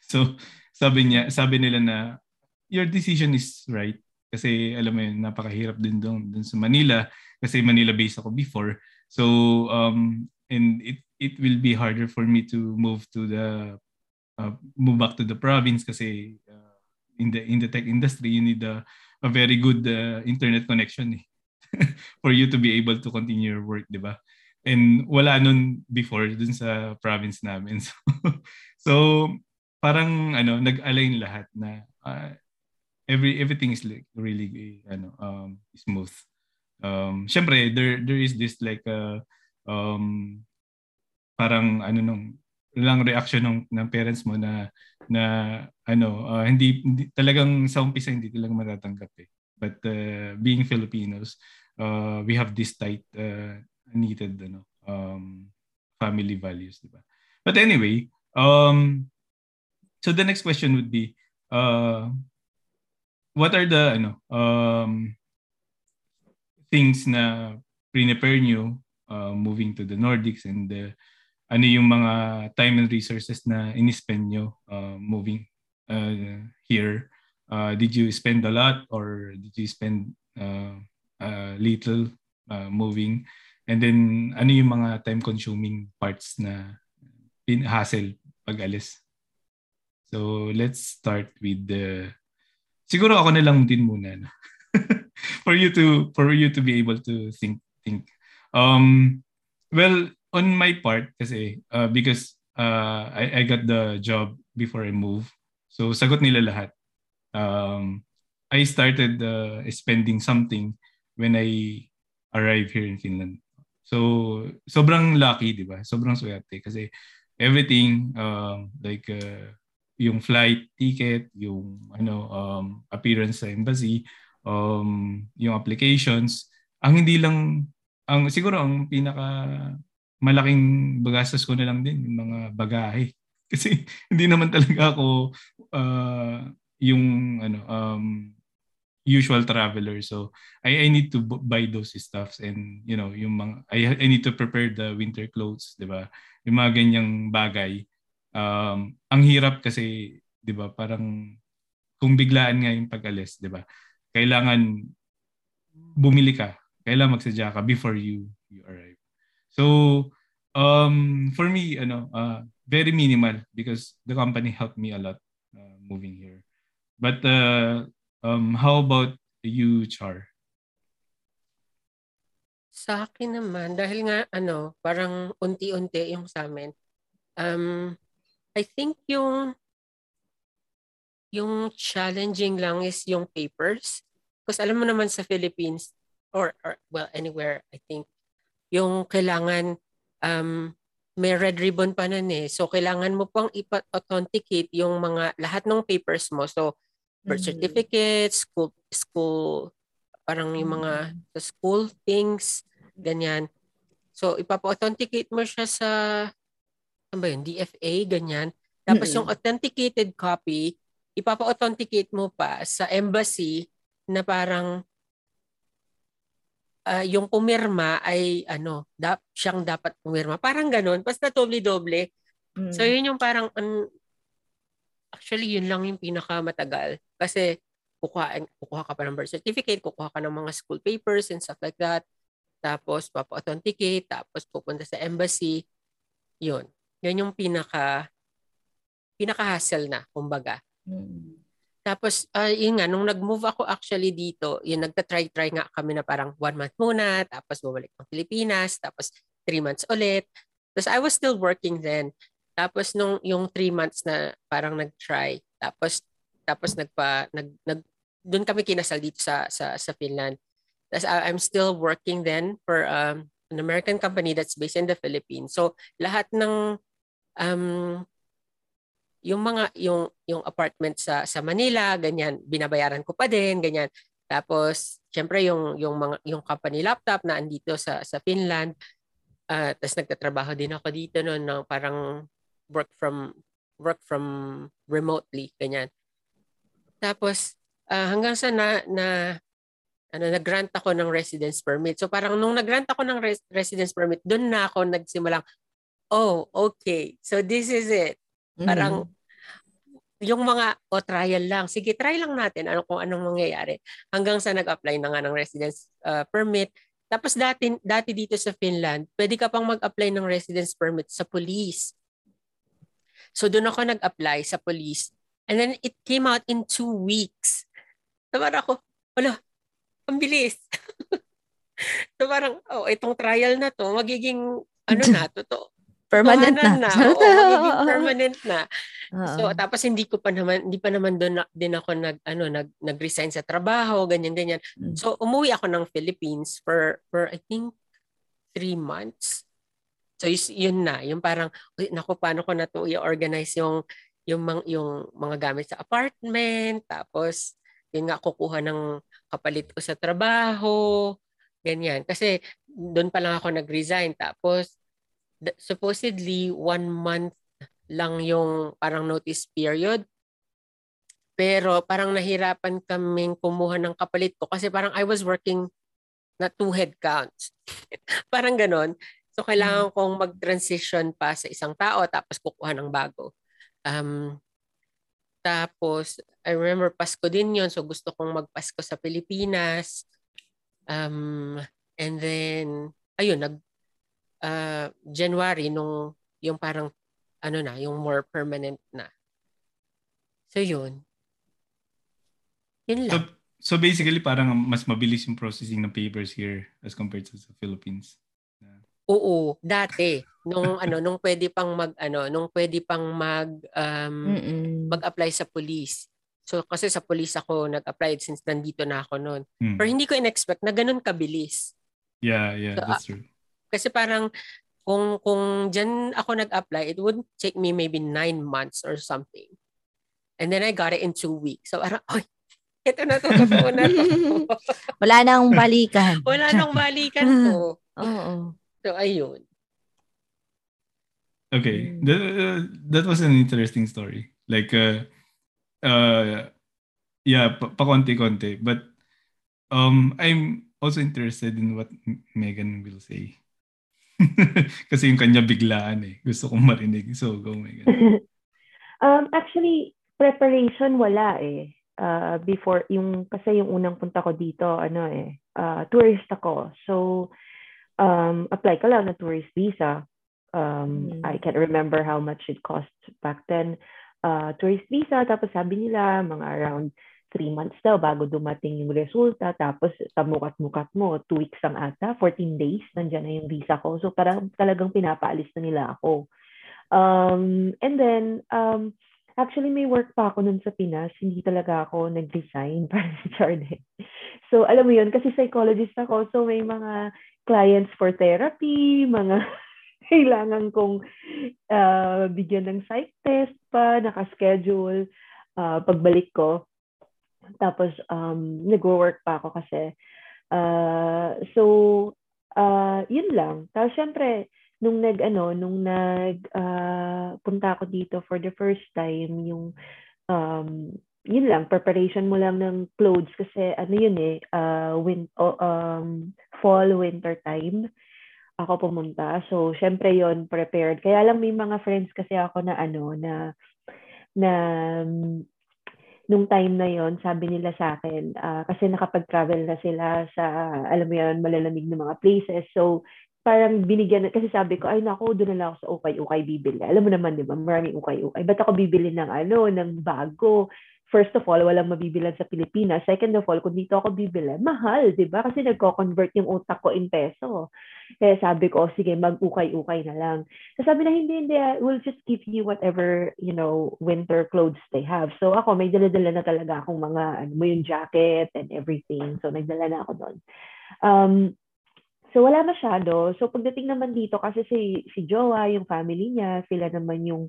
So sabi niya, sabi nila na your decision is right kasi alam mo yun, napakahirap din doon, doon sa Manila kasi Manila based ako before. So um and it it will be harder for me to move to the uh, move back to the province kasi uh, in the in the tech industry you need a, a very good uh, internet connection eh, for you to be able to continue your work, 'di ba? And wala nun before dun sa province namin. So, so parang ano nag-align lahat na uh, every everything is like really ano um smooth. Um syempre there there is this like uh, um parang ano nung lang reaction ng ng parents mo na na ano uh, hindi, hindi talagang sa umpisa hindi talaga matatanggap eh. But uh, being Filipinos, uh, we have this tight uh, needed ano um family values, di ba? But anyway, um so the next question would be, uh, what are the ano um, things na prepare nyo uh, moving to the Nordics and uh, ano yung mga time and resources na inispend nyo uh, moving uh, here? Uh, did you spend a lot or did you spend uh, uh, little uh, moving? And then ano yung mga time consuming parts na hassle pag alis? So let's start with the Siguro ako na lang din muna no? for you to for you to be able to think think. Um well on my part kasi uh, because uh, I I got the job before I move. So sagot nila lahat. Um I started uh, spending something when I arrived here in Finland. So sobrang lucky, 'di ba? Sobrang swerte kasi everything um like uh, yung flight ticket, yung ano um, appearance sa embassy, um, yung applications. Ang hindi lang ang siguro ang pinaka malaking bagastos ko na lang din yung mga bagahe. Kasi hindi naman talaga ako uh, yung ano um, usual traveler. So I, I need to buy those stuffs and you know yung mga I, I need to prepare the winter clothes, 'di ba? Yung mga ganyang bagay um, ang hirap kasi, 'di ba, parang kung biglaan nga yung pag-alis, 'di ba? Kailangan bumili ka, kailangan magsadya ka before you you arrive. So, um for me, ano, uh, very minimal because the company helped me a lot uh, moving here. But uh, um how about you, Char? Sa akin naman, dahil nga ano, parang unti-unti yung sa amin, um, I think yung yung challenging lang is yung papers. Because alam mo naman sa Philippines or, or well anywhere I think yung kailangan um, may red ribbon pa nun eh. So kailangan mo pang ipa-authenticate yung mga lahat ng papers mo. So birth mm-hmm. certificate, school school parang yung mga mm-hmm. sa school things ganyan. So ipapa-authenticate mo siya sa ano ba yun, DFA, ganyan. Tapos mm-hmm. yung authenticated copy, ipapa-authenticate mo pa sa embassy na parang uh, yung pumirma ay ano, dap, siyang dapat pumirma. Parang ganun. Basta doble-doble. Mm. So yun yung parang um, actually yun lang yung pinakamatagal kasi kukuha kukuha ka pa ng birth certificate, kukuha ka ng mga school papers and stuff like that. Tapos papa-authenticate, tapos pupunta sa embassy. Yun. Yun yung pinaka pinaka-hassle na, kumbaga. Mm. Tapos, uh, yun nga, nung nag-move ako actually dito, yun, nagta-try-try nga kami na parang one month muna, tapos bumalik ng Pilipinas, tapos three months ulit. Tapos I was still working then. Tapos nung yung three months na parang nag-try, tapos tapos nagpa nag, nag doon kami kinasal dito sa sa sa Finland. Tapos I'm still working then for um, an American company that's based in the Philippines. So lahat ng um, yung mga yung yung apartment sa sa Manila, ganyan, binabayaran ko pa din, ganyan. Tapos syempre yung yung mga yung company laptop na andito sa sa Finland. Uh, tapos nagtatrabaho din ako dito noon ng parang work from work from remotely, ganyan. Tapos uh, hanggang sa na, na ano nag-grant ako ng residence permit. So parang nung nag-grant ako ng res- residence permit, doon na ako nagsimulang oh, okay. So this is it. Parang mm-hmm yung mga o oh, trial lang. Sige, try lang natin ano kung anong mangyayari. Hanggang sa nag-apply na nga ng residence uh, permit. Tapos dati dati dito sa Finland, pwede ka pang mag-apply ng residence permit sa police. So doon ako nag-apply sa police. And then it came out in two weeks. So parang ako, wala, ang bilis. so parang, oh, itong trial na to, magiging ano na, to, permanent na. na. Oo, magiging permanent na. Uh-oh. So tapos hindi ko pa naman hindi pa naman doon din ako nag ano nag nag-resign sa trabaho, ganyan ganyan. Mm. So umuwi ako ng Philippines for for I think three months. So yun na, yung parang nako paano ko na to i-organize yung yung mga, yung mga gamit sa apartment, tapos yun nga kukuha ng kapalit ko sa trabaho, ganyan. Kasi doon pa lang ako nag-resign tapos supposedly one month lang yung parang notice period. Pero parang nahirapan kaming kumuha ng kapalit ko kasi parang I was working na two head counts. parang ganon. So kailangan kong mag-transition pa sa isang tao tapos kukuha ng bago. Um, tapos, I remember Pasko din yon So gusto kong magpasko sa Pilipinas. Um, and then, ayun, nag, uh, January nung yung parang ano na, yung more permanent na. So yun. Yun lang. So, so basically parang mas mabilis yung processing ng papers here as compared to the Philippines. Oo, dati nung ano nung pwede pang mag ano nung pwede pang mag um, mag-apply sa police. So kasi sa police ako nag-apply since nandito na ako noon. Hmm. Pero hindi ko in-expect na ganun kabilis. Yeah, yeah, so, that's true. Kasi parang kung kung diyan ako nag-apply, it would take me maybe nine months or something. And then I got it in two weeks. So parang, ay, ito na to, totoo na to. Wala nang balikan. Wala nang balikan to. Oo. So, ayun. Okay. That, uh, that was an interesting story. Like, uh, uh, yeah, pa- pa-konti-konti. But um, I'm also interested in what Megan will say. Kasi yung kanya biglaan eh. Gusto kong marinig. So, go Megan. um, actually, preparation wala eh. Uh, before, yung, kasi yung unang punta ko dito, ano eh, uh, tourist ako. So, um, apply ka lang na tourist visa. Um, mm. I can't remember how much it cost back then. Uh, tourist visa, tapos sabi nila, mga around three months daw bago dumating yung resulta. Tapos tamukat-mukat mo, two weeks ang ata, 14 days, nandyan na yung visa ko. So parang talagang pinapaalis na nila ako. Um, and then, um, actually may work pa ako nun sa Pinas. Hindi talaga ako nag-resign para sa Chardonnay. So alam mo yun, kasi psychologist ako. So may mga clients for therapy, mga kailangan kong uh, bigyan ng psych test pa, naka-schedule uh, pagbalik ko. Tapos, um, nag-work pa ako kasi. Uh, so, uh, yun lang. Tapos, syempre, nung nag, ano, nung nag, uh, punta ako dito for the first time, yung, um, yun lang, preparation mo lang ng clothes kasi ano yun eh, uh, win, oh, um, fall, winter time ako pumunta. So, syempre yon prepared. Kaya lang may mga friends kasi ako na ano, na, na nung time na yon sabi nila sa akin, uh, kasi nakapag-travel na sila sa, alam mo yun, malalamig na mga places. So, parang binigyan, kasi sabi ko, ay nako, doon na lang ako sa ukay-ukay bibili. Alam mo naman, di ba, maraming ukay-ukay. Ba't ako bibili ng ano, ng bago? First of all, walang mabibilan sa Pilipinas. Second of all, kung dito ako bibili, mahal, di ba? Kasi nagko-convert yung utak ko in peso. Kaya sabi ko, sige, mag-ukay-ukay na lang. So sabi na, hindi, hindi, we'll just give you whatever, you know, winter clothes they have. So ako, may dala-dala na talaga akong mga, ano mo yung jacket and everything. So nagdala na ako doon. Um, So wala masyado. So pagdating naman dito kasi si si Joa, yung family niya, sila naman yung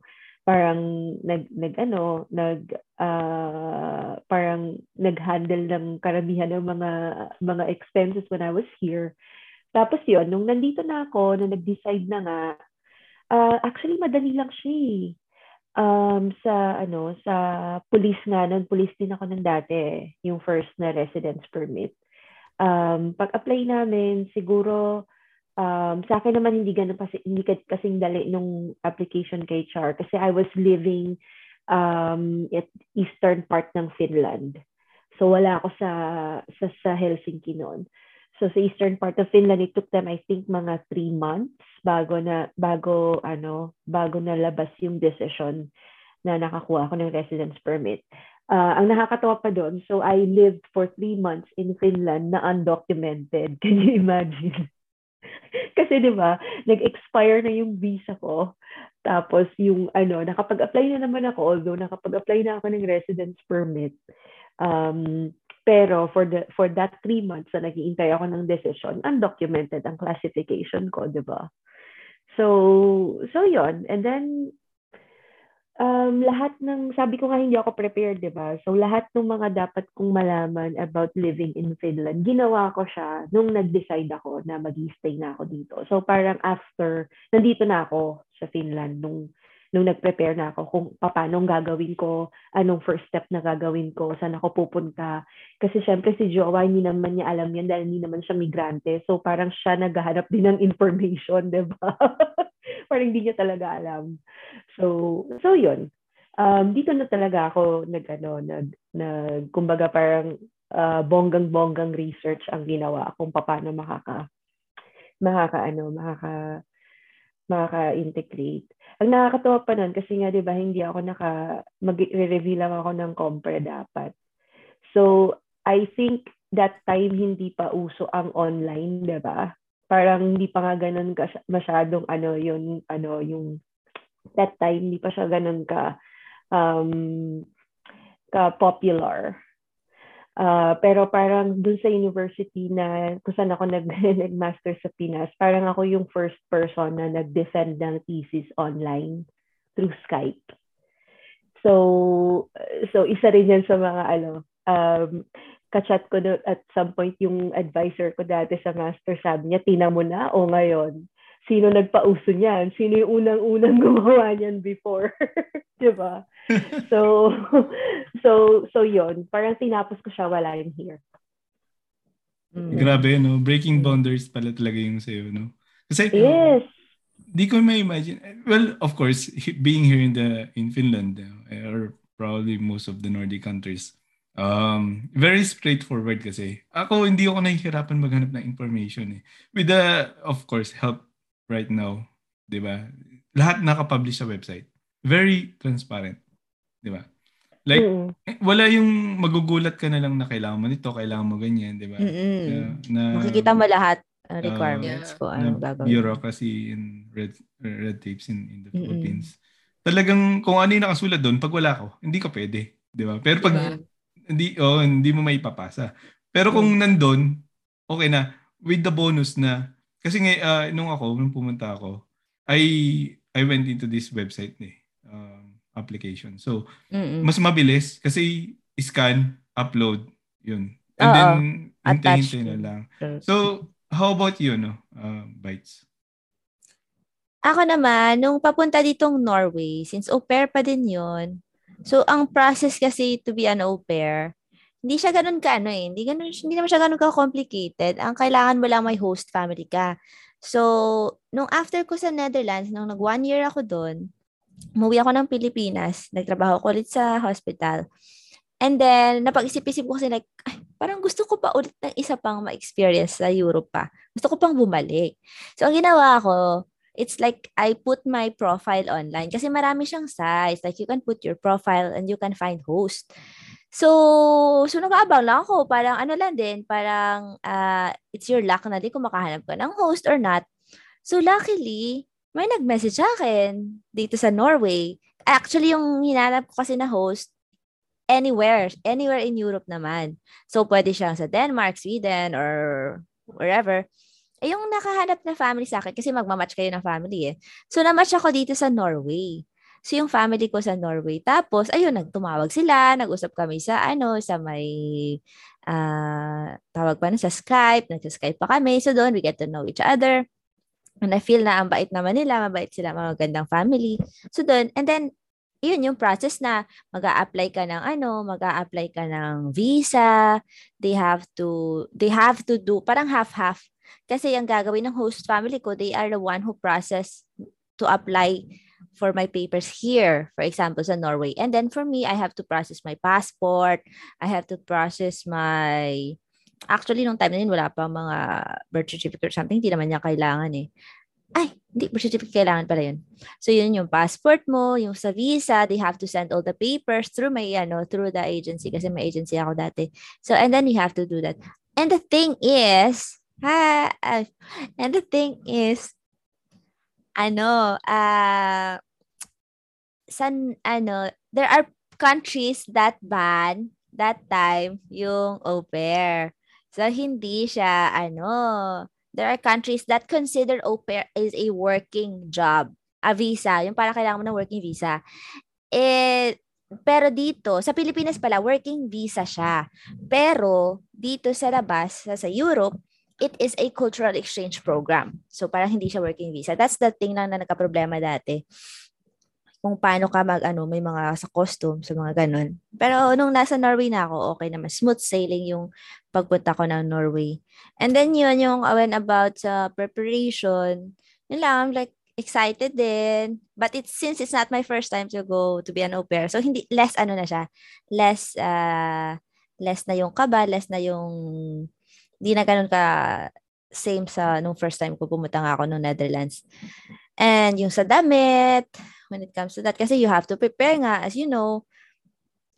parang nag nag ano, nag uh, parang nag-handle ng karamihan ng mga mga expenses when I was here. Tapos yun, nung nandito na ako, na nag-decide na nga, uh, actually madali lang siya eh. Um, sa ano sa police nga nun police din ako nang dati yung first na residence permit um, pag-apply namin, siguro, um, sa akin naman hindi ganun kasi, hindi kasing dali nung application kay Char kasi I was living um, at eastern part ng Finland. So wala ako sa sa, sa Helsinki noon. So sa eastern part of Finland, it took them I think mga three months bago na bago ano bago na labas yung decision na nakakuha ako ng residence permit. Uh, ang nakakatawa pa doon, so I lived for three months in Finland na undocumented. Can you imagine? Kasi di ba, nag-expire na yung visa ko. Tapos yung ano, nakapag-apply na naman ako, although nakapag-apply na ako ng residence permit. Um, pero for the for that three months na naghihintay ako ng decision, undocumented ang classification ko, di ba? So, so yon And then, um, lahat ng, sabi ko nga hindi ako prepared, di ba? So lahat ng mga dapat kong malaman about living in Finland, ginawa ko siya nung nag-decide ako na mag-stay na ako dito. So parang after, nandito na ako sa Finland nung nung nag-prepare na ako kung paano gagawin ko, anong first step na gagawin ko, saan ako pupunta. Kasi syempre si Jowa, hindi naman niya alam yan dahil hindi naman siya migrante. So parang siya naghahanap din ng information, di ba? Parang hindi niya talaga alam. So, so yun. Um, dito na talaga ako nag, ano, nag, nag kumbaga parang uh, bonggang-bonggang research ang ginawa kung paano makaka makaka ano makaka makaka-integrate. Ang nakakatawa pa nun, kasi nga, di ba, hindi ako naka, mag-review lang ako ng compre dapat. So, I think that time hindi pa uso ang online, di ba? Parang hindi pa nga ganun ka, masyadong ano, yung, ano, yung, that time, hindi pa siya ganun ka, um, ka popular. Uh, pero parang dun sa university na kung saan ako nag, nag-master sa Pinas, parang ako yung first person na nag-defend ng thesis online through Skype. So, so isa rin yan sa mga ano, um, kachat ko do, at some point yung advisor ko dati sa master, sabi niya, tina mo na o ngayon? sino nagpauso niyan? Sino yung unang-unang gumawa niyan before? 'Di ba? So so so 'yon. Parang tinapos ko siya while I'm here. Mm. Grabe, no? Breaking boundaries pala talaga yung sa'yo, no? Kasi, yes. Di ko may imagine. Well, of course, being here in the in Finland, uh, or probably most of the Nordic countries, um, very straightforward kasi. Ako, hindi ako nahihirapan maghanap ng information eh. With the, of course, help right now, 'di ba? Lahat naka-publish sa website. Very transparent, 'di ba? Like mm. wala yung magugulat ka na lang na kailangan mo nito, kailangan mo ganyan, 'di ba? Na, na makikita mo lahat ang requirements uh, ko ano gagawin. Bureaucracy and red red tapes in in the Mm-mm. Philippines. Talagang kung ano yung nakasulat doon, pag wala ko, hindi ka pwede, 'di ba? Pero pag diba? Hindi oh, hindi mo maipapasa. Pero kung mm. nandoon, okay na with the bonus na kasi nga, uh, nung ako, nung pumunta ako, I, I went into this website eh, um, application. So, Mm-mm. mas mabilis kasi scan, upload, yun. And Uh-oh. then, hintay-hintay na lang. So, how about you, no? Uh, Bites? Ako naman, nung papunta ditong Norway, since au pair pa din yun, So, ang process kasi to be an au pair, hindi siya ganun ka ano eh. Hindi, ganun, hindi naman siya ganun ka-complicated. Ang kailangan mo lang may host family ka. So, nung after ko sa Netherlands, nung nag one year ako doon, umuwi ako ng Pilipinas. Nagtrabaho ko ulit sa hospital. And then, napag-isip-isip ko kasi like, ay, parang gusto ko pa ulit ng isa pang ma-experience sa Europe pa. Gusto ko pang bumalik. So, ang ginawa ko, it's like I put my profile online kasi marami siyang sites. Like, you can put your profile and you can find host. So, so nag-aabang lang ako. Parang ano lang din, parang uh, it's your luck na din kung makahanap ka ng host or not. So, luckily, may nag-message sa akin dito sa Norway. Actually, yung hinanap ko kasi na host, anywhere, anywhere in Europe naman. So, pwede siyang sa Denmark, Sweden, or wherever. Eh, yung nakahanap na family sa akin, kasi magmamatch kayo ng family eh. So, namatch ako dito sa Norway. So, yung family ko sa Norway. Tapos, ayun, nagtumawag sila, nag-usap kami sa, ano, sa may, uh, tawag pa na sa Skype, nagsa-Skype pa kami. So, doon, we get to know each other. And I feel na ang bait naman nila, mabait sila, magandang family. So, doon, and then, yun yung process na mag apply ka ng ano, mag apply ka ng visa. They have to, they have to do, parang half-half. Kasi yung gagawin ng host family ko, they are the one who process to apply for my papers here, for example, sa Norway. And then for me, I have to process my passport. I have to process my Actually, nung time na yun, wala pa mga birth certificate or something. Hindi naman niya kailangan eh. Ay, hindi, birth certificate kailangan pala yun. So, yun yung passport mo, yung sa visa, they have to send all the papers through my, ano, through the agency kasi may agency ako dati. So, and then you have to do that. And the thing is, uh, and the thing is, ano, uh, san, ano, there are countries that ban that time yung au pair. So, hindi siya, ano, there are countries that consider au pair as a working job, a visa, yung para kailangan mo ng working visa. Eh, pero dito, sa Pilipinas pala, working visa siya. Pero dito sa labas, sa, sa Europe, it is a cultural exchange program. So parang hindi siya working visa. That's the thing lang na nagka-problema dati kung paano ka mag ano, may mga sa costume, sa mga ganun. Pero nung nasa Norway na ako, okay naman. Smooth sailing yung pagpunta ko ng Norway. And then yun, yung when about sa uh, preparation, yun lang, I'm like, excited din. But it's since it's not my first time to go to be an au pair. So hindi less ano na siya. Less uh less na yung kaba, less na yung hindi na ganun ka same sa nung first time ko pumunta nga ako no Netherlands. And yung sa damit, when it comes to that. Kasi you have to prepare nga, as you know,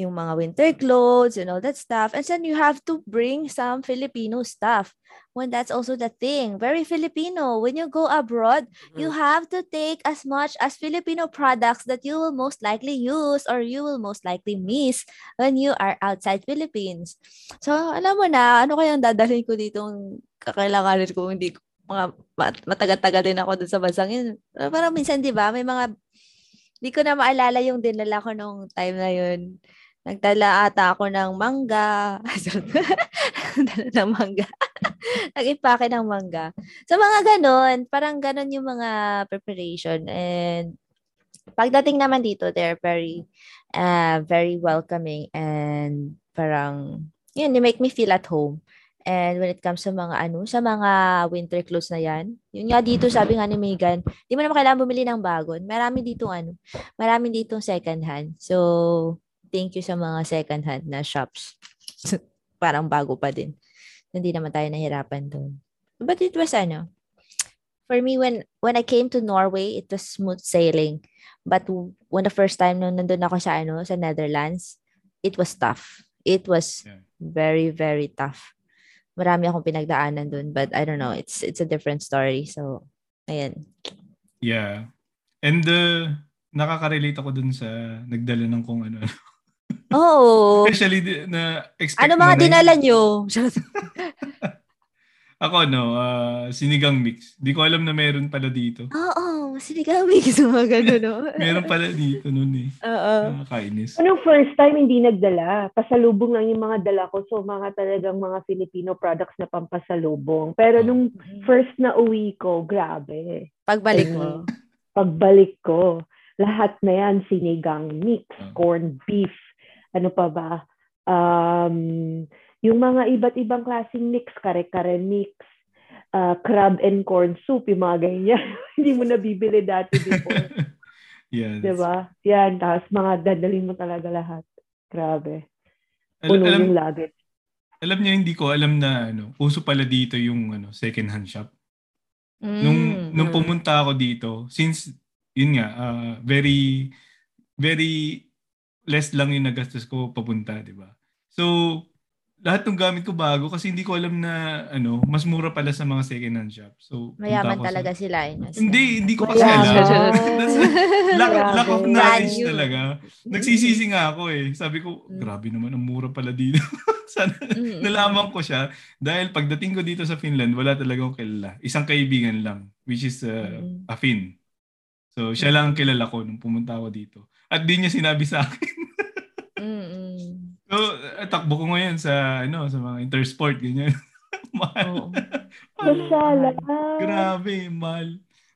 yung mga winter clothes and all that stuff. And then you have to bring some Filipino stuff. When that's also the thing. Very Filipino. When you go abroad, mm-hmm. you have to take as much as Filipino products that you will most likely use or you will most likely miss when you are outside Philippines. So, alam mo na, ano kayang dadalhin ko dito kakailanganin ko hindi mga matagal-tagal din ako dun sa bansang yun. Parang minsan, di ba, may mga hindi ko na maalala yung dinala ko nung time na yun. Nagdala ata ako ng mangga. Nagdala ng mangga. Nag-impake ng mangga. So, mga ganon. Parang ganon yung mga preparation. And pagdating naman dito, they're very, uh, very welcoming and parang, yun, they make me feel at home. And when it comes sa mga ano, sa mga winter clothes na yan, yun nga dito sabi nga ni Megan, di mo naman kailangan bumili ng bago. Marami dito ano, marami dito second hand. So, thank you sa mga second hand na shops. Parang bago pa din. Hindi naman tayo nahirapan doon. But it was ano, for me when when I came to Norway, it was smooth sailing. But when the first time nung nandun ako sa ano, sa Netherlands, it was tough. It was yeah. very very tough marami akong pinagdaanan dun. But I don't know, it's it's a different story. So, ayan. Yeah. And uh, nakaka-relate ako dun sa nagdala ng kung ano. Oh. Especially na expect Ano mga dinala nyo? Ako no, uh, sinigang mix. Di ko alam na meron pala dito. Oo, sinigang mix. Mga gano'n, no? meron pala dito noon eh. Oo. Nakakainis. Anong first time hindi nagdala? Pasalubong lang yung mga dala ko. So, mga talagang mga Filipino products na pampasalubong. Pero nung first na uwi ko, grabe. Pagbalik mo? Pagbalik ko. lahat na yan, sinigang mix, Ah. corned beef, ano pa ba? Um, yung mga iba't ibang klaseng mix, kare-kare mix, uh, crab and corn soup, yung mga ganyan. Hindi mo nabibili dati before. yeah. Di that's- ba? Yan, tapos mga dadalhin mo talaga lahat. Grabe. Al- Puno alam, yung luggage. alam niyo, hindi ko alam na ano, uso pala dito yung ano, second hand shop. Nung, Mm. nung Mm. pumunta ako dito, since, yun nga, ah, very, very less lang yung nagastos ko papunta, di ba? So, lahat ng gamit ko bago kasi hindi ko alam na ano, mas mura pala sa mga second hand shop. So, Mayaman ako sa- talaga sila. eh? Hindi, hindi ko kasi alam. Lack, lack of knowledge Value. talaga. Nagsisisi nga ako eh. Sabi ko, Mm. grabe naman, ang mura pala dito. Sana, nalaman ko siya dahil pagdating ko dito sa Finland, wala talaga akong kilala. Isang kaibigan lang, which is uh, a Finn. So, siya lang ang kilala ko nung pumunta ako dito. At di niya sinabi sa akin. Mm-mm. So, eh, takbo ko ngayon sa ano sa mga intersport ganyan. mahal. Oo. mahal. Grabe, mahal.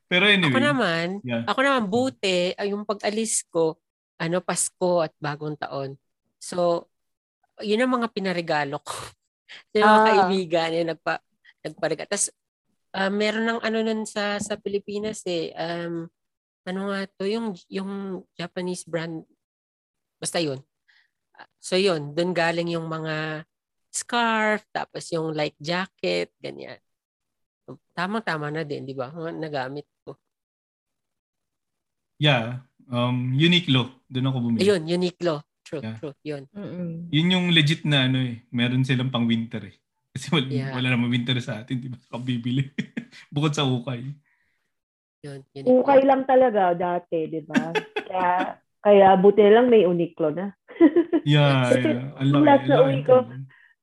Pero anyway. Ako naman, Yeah. ako naman buti ay yung pag-alis ko, ano Pasko at bagong taon. So, yun ang mga pinaregalo ko. Yung mga Ah. kaibigan yung nagpa nagparegalo. Tapos ah, meron ng ano nun sa sa Pilipinas eh. Um, ano nga to yung yung Japanese brand basta yun. So yun, doon galing yung mga scarf, tapos yung light jacket, ganyan. Tama-tama na din, di ba? Nagamit ko. Yeah. Um, Uniqlo. Doon ako bumili. Ayun, Uniqlo. True, Yeah. true. Yun. Mm-mm. Yun yung legit na ano eh. Meron silang pang winter eh. Kasi wala, Yeah. wala namang winter sa atin. Di ba? Bibili. Bukod sa ukay. Yun, Uniqlo. Ukay lang talaga dati, di ba? kaya, kaya buti lang may Uniqlo na. Yeah, yeah. Ang laki. Last na uwi ko.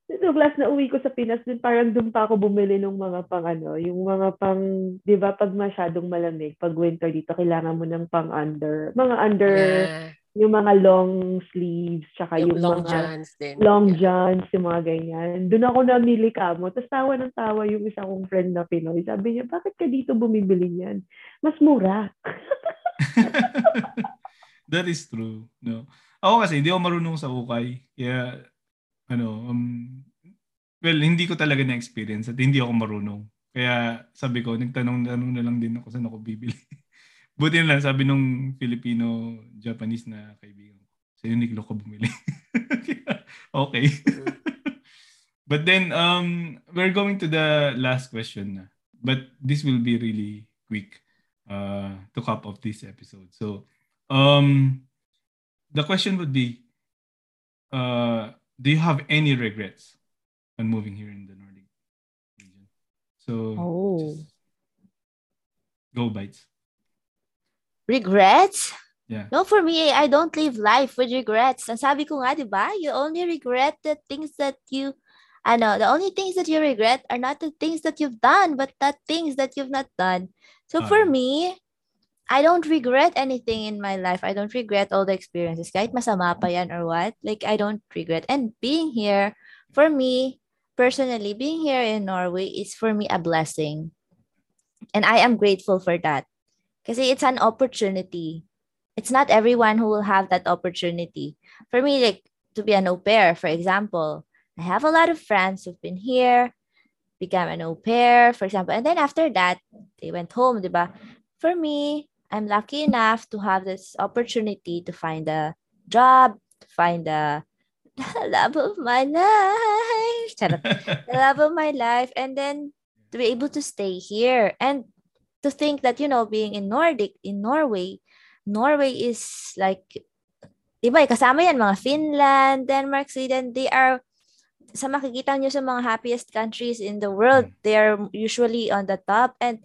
Ito, last na uwi ko sa Pinas, dun parang dun pa ako bumili ng mga pang ano, yung mga pang, di ba, pag masyadong malamig, pag winter dito, kailangan mo ng pang under, mga under, Yeah. Yung mga long sleeves, tsaka Yung yung, long mga johns din. long Yeah. johns, yung mga ganyan. Doon ako namili ka mo. Tapos tawa ng tawa yung isa kong friend na Pinoy. Sabi niya, bakit ka dito bumibili niyan? Mas mura. That is true. No. Ako kasi hindi ako marunong sa ukay. Kaya ano, um, well, hindi ko talaga na-experience at hindi ako marunong. Kaya sabi ko, nagtanong-tanong na lang din ako saan ako bibili. Buti na lang, sabi nung Filipino-Japanese na kaibigan ko, sa Uniqlo ko bumili. okay. But then, um, we're going to the last question na. But this will be really quick uh, to cap off this episode. So, um, the question would be, uh, do you have any regrets on moving here in the Nordic region? So, Oh. just go bites. Regrets? Yeah. No, for me, I don't live life with regrets. Ang sabi ko nga, di ba? You only regret the things that you, ano, the only things that you regret are not the things that you've done, but the things that you've not done. So for Ah. me, I don't regret anything in my life. I don't regret all the experiences. Kahit masama pa yan or what, like, I don't regret. And being here, for me, personally, being here in Norway is for me a blessing. And I am grateful for that. Kasi it's an opportunity. It's not everyone who will have that opportunity. For me, like to be an au pair, for example, I have a lot of friends who've been here, become an au pair, for example, and then after that, they went home, diba? For me, I'm lucky enough to have this opportunity to find a job, to find the love of my life, the love of my life, and then to be able to stay here. And to think that you know being in Nordic in Norway Norway is like, di ba, kasama yan, mga Finland, Denmark, Sweden, they are, sa makikita nyo sa mga happiest countries in the world, Mm. they are usually on the top. And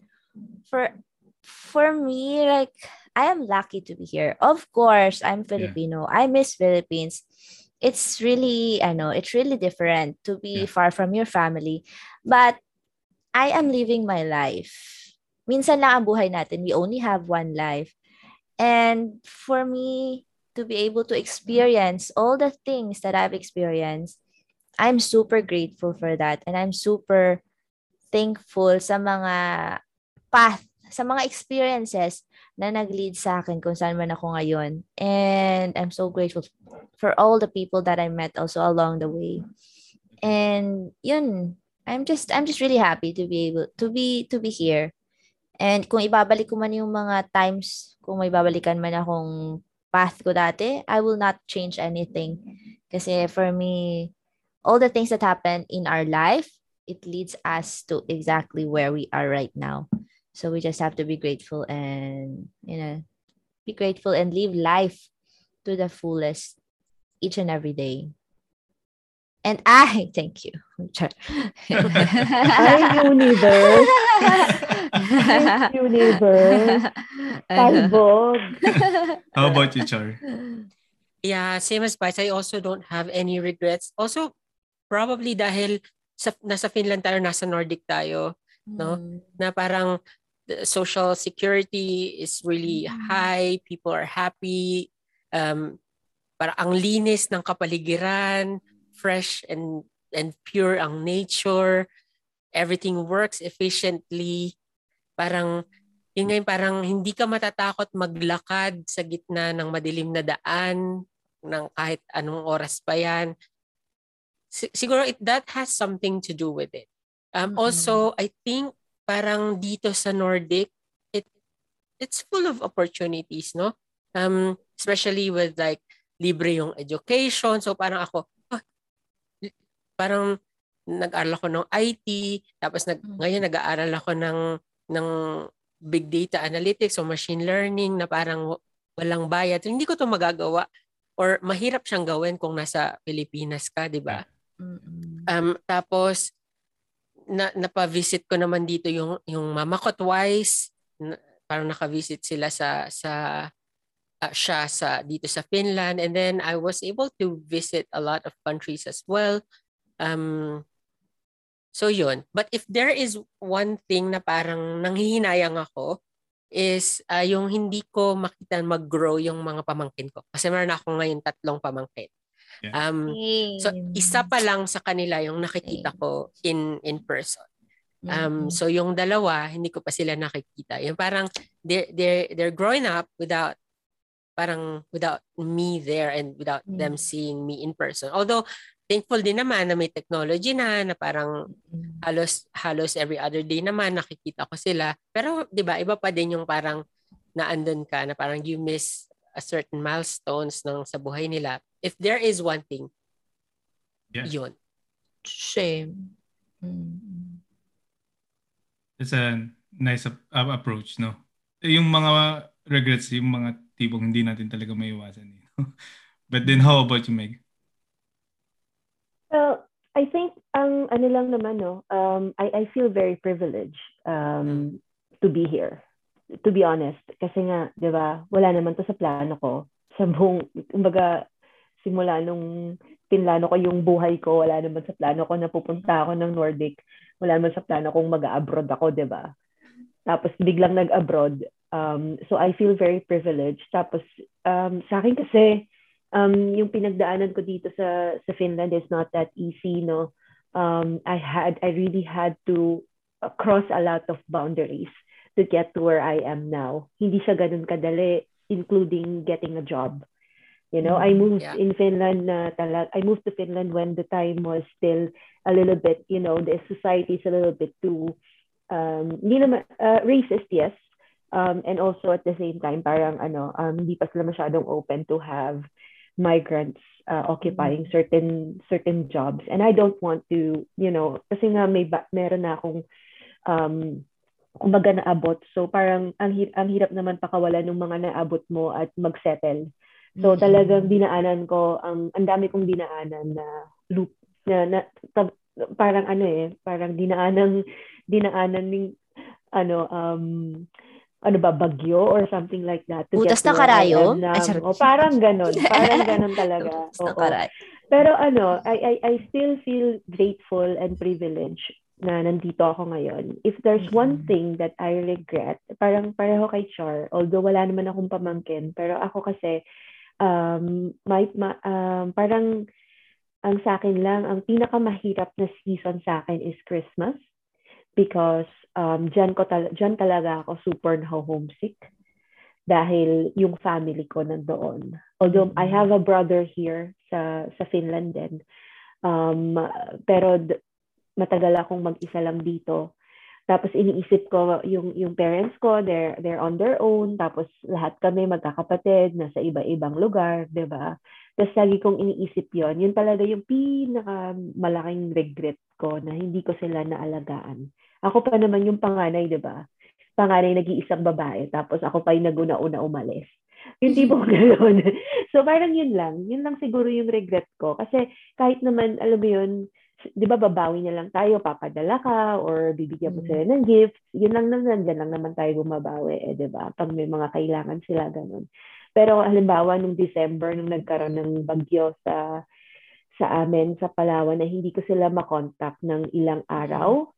for, for me, like, I am lucky to be here. Of course, I'm Filipino. I miss Philippines. It's really, I know, it's really different to be Yeah. far from your family. But I am living my life. Minsan lang ang buhay natin. We only have one life. And for me to be able to experience all the things that I've experienced, I'm super grateful for that. And I'm super thankful sa mga path, sa mga experiences na nag-lead sa akin kung saan man ako ngayon. And I'm so grateful for all the people that I met also along the way. And yun, I'm just I'm just really happy to be able to be to be here. And kung ibabalik ko man yung mga times, kung may babalikan man akong path ko dati, I will not change anything. Kasi for me, all the things that happen in our life, it leads us to exactly where we are right now. So we just have to be grateful and, you know, be grateful and live life to the fullest each and every day. And I thank you. Hi, universe. Hi, universe. Talbog. How about you, Char? Yeah, same as Bites. I also don't have any regrets. Also, probably dahil sa, nasa Finland tayo, nasa Nordic tayo, no? Mm. Na parang the social security is really Mm. high, people are happy, um, para ang linis ng kapaligiran, fresh and and pure ang nature, everything works efficiently. Parang yun nga yung parang hindi ka matatakot maglakad sa gitna ng madilim na daan ng kahit anong oras pa yan. Si- siguro it, that has something to do with it. Um, Mm-mm. Also, I think parang dito sa Nordic, it it's full of opportunities, no? Um, especially with like libre yung education. So parang ako, parang nag-aral ako ng IT, tapos nag, Mm. ngayon nag-aaral ako ng ng big data analytics o machine learning na parang wa- walang bayad. Hindi ko to magagawa or mahirap siyang gawin kung nasa Pilipinas ka, di ba? Um, tapos, na, napa-visit ko naman dito yung, yung mama ko twice. Na, parang naka-visit sila sa, sa ah, siya sa, dito sa Finland. And then I was able to visit a lot of countries as well. Um, so yun. But if there is one thing na parang nanghihinayang ako, is ah, yung hindi ko makita mag-grow yung mga pamangkin ko. Kasi meron ako ngayon tatlong pamangkin. Um, So isa pa lang sa kanila yung nakikita ko in in person. Um Mm-mm. so yung dalawa hindi ko pa sila nakikita. Yung parang they they they're growing up without parang without me there and without them Mm. seeing me in person. Although thankful din naman na may technology na na parang Mm. halos halos every other day naman nakikita ko sila. Pero 'di ba iba pa din yung parang naandun ka na parang you miss a certain milestones ng sa buhay nila. If there is one thing, Yeah. yun. Same. Mm. It's a nice ap- uh, approach, no? Yung mga regrets, yung mga tipong hindi natin talaga maiwasan. Eh. But then how about you, Meg? So, I think ang ano lang naman no, um I I feel very privileged um to be here. To be honest, kasi nga, 'di ba, wala naman to sa plano ko. Sa buong kumbaga simula nung pinlano ko yung buhay ko, wala naman sa plano ko na pupunta ako ng Nordic. Wala naman sa plano kong mag-abroad ako, 'di ba? Tapos biglang nag-abroad. Um, so I feel very privileged. Tapos um, sa akin kasi um, yung pinagdaanan ko dito sa sa Finland is not that easy, no. Um, I had I really had to uh, cross a lot of boundaries to get to where I am now. Hindi siya ganun kadali, including getting a job. You know, I Mhm, moved yeah. in Finland na talag I moved to Finland when the time was still a little bit, you know, the society is a little bit too um hindi naman uh, racist, yes. Um and also at the same time parang ano, um hindi pa sila masyadong open to have migrants uh, occupying certain certain jobs and I don't want to, you know, kasi nga may ba- meron na akong um kumbaga naabot. So parang ang, hi- ang hirap naman pakawalan ng mga naabot mo at magsettle. So Mm-mm. talagang dinaanan ko ang ang dami kong dinaanan na loop na, na ta- parang ano eh, parang dinaanan dinaanan ng ano um ano ba bagyo or something like that to Butas na karayo? Ay, charot. O parang ganon, parang ganon talaga. Butas na Oo. karay. Pero ano, I, I, I still feel grateful and privileged na nandito ako ngayon. If there's one Mhm. thing that I regret, parang pareho kay Char, although wala naman akong pamangkin, pero ako kasi, um, may, ma, um, parang ang sa akin lang, ang pinakamahirap na season sa akin is Christmas because um, dyan, ko tal- dyan talaga ako super na homesick. dahil yung family ko nandoon. Although I have a brother here sa sa Finland din. Um, pero d- matagal akong mag-isa lang dito. Tapos iniisip ko yung yung parents ko, they're they're on their own. Tapos lahat kami magkakapatid nasa iba-ibang lugar, 'di ba? Tapos lagi kong iniisip 'yon. Yun talaga yung pinaka malaking regret ko na hindi ko sila naalagaan. Ako pa naman yung panganay, 'di ba? Panganay nag-iisang babae, tapos ako pa yung naguna-una umalis. Yung tipong gano'n. so parang yun lang. Yun lang siguro yung regret ko. Kasi kahit naman, alam mo yun, di ba babawi na lang tayo, papadala ka, or bibigyan mo sila ng gifts, yun lang naman, dyan lang naman tayo bumabawi, eh, di ba? Pag may mga kailangan sila, ganun. Pero halimbawa, nung December, nung nagkaroon ng bagyo sa sa amin, sa Palawan, na hindi ko sila makontakt ng ilang araw,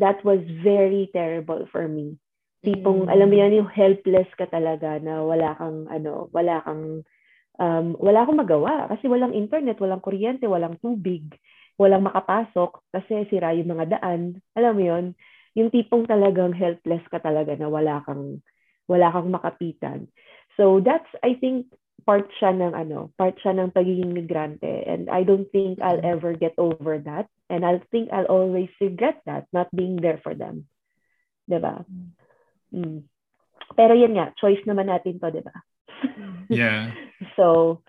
that was very terrible for me. Tipong, Mm. alam mo yan, yung helpless ka talaga na wala kang, ano, wala kang, um, wala akong magawa kasi walang internet, walang kuryente, walang tubig, walang makapasok kasi sira yung mga daan. Alam mo yon yung tipong talagang helpless ka talaga na wala kang, wala kang makapitan. So that's, I think, part siya ng ano, part siya ng pagiging migrante. And I don't think I'll ever get over that. And I think I'll always regret that, not being there for them. 'Di ba? Mm. Pero yun nga, choice naman natin to, 'di ba? Yeah. So,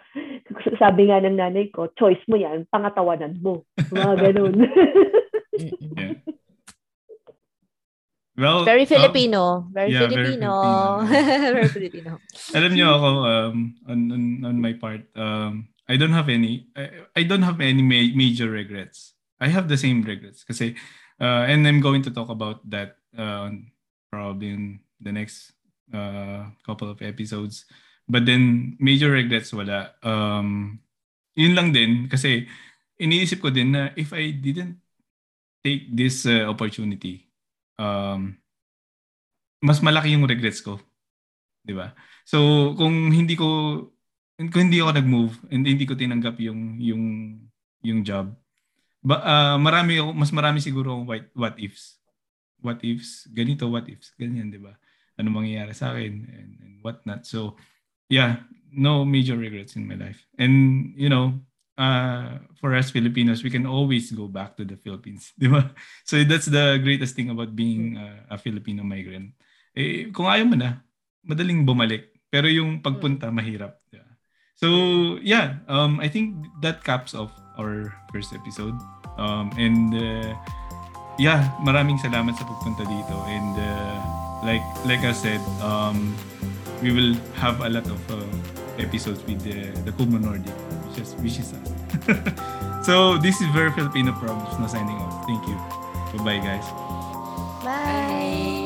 sabi nga ng nanay ko, choice mo yan, pangatawanan mo. Mga ganun. Mm-mm. Yeah. Well, Very um, Filipino. Very yeah, very Filipino. Filipino. very Filipino. alam niyo ako um on, on on my part um I don't have any I, I don't have any ma- major regrets. I have the same regrets kasi uh, and I'm going to talk about that uh, probably in the next uh, couple of episodes. But then major regrets wala. Um yun lang din kasi iniisip ko din na if I didn't take this uh, opportunity um mas malaki yung regrets ko. 'Di ba? So, kung hindi ko kung hindi ako nag-move and hindi ko tinanggap yung yung yung job, ba, ah, marami ako mas marami siguro akong what, what ifs. What ifs, ganito what ifs, ganyan, 'di ba? Ano mangyayari sa akin and, and what not. So, yeah, no major regrets in my life. And you know, uh, for us Filipinos, we can always go back to the Philippines, 'di ba? So that's the greatest thing about being uh, a Filipino migrant. Eh, kung ayaw mo na, madaling bumalik. Pero yung pagpunta, mahirap. Yeah. So, yeah, um, I think that caps off our first episode. Um, and, uh, yeah, maraming salamat sa pagpunta dito. And, uh, like like I said, um, we will have a lot of uh, episodes with the, the Kumo Nordic, which is, which is us. so, this is Very Filipino Problems na signing off. Thank you. Bye-bye, guys. Bye. Bye.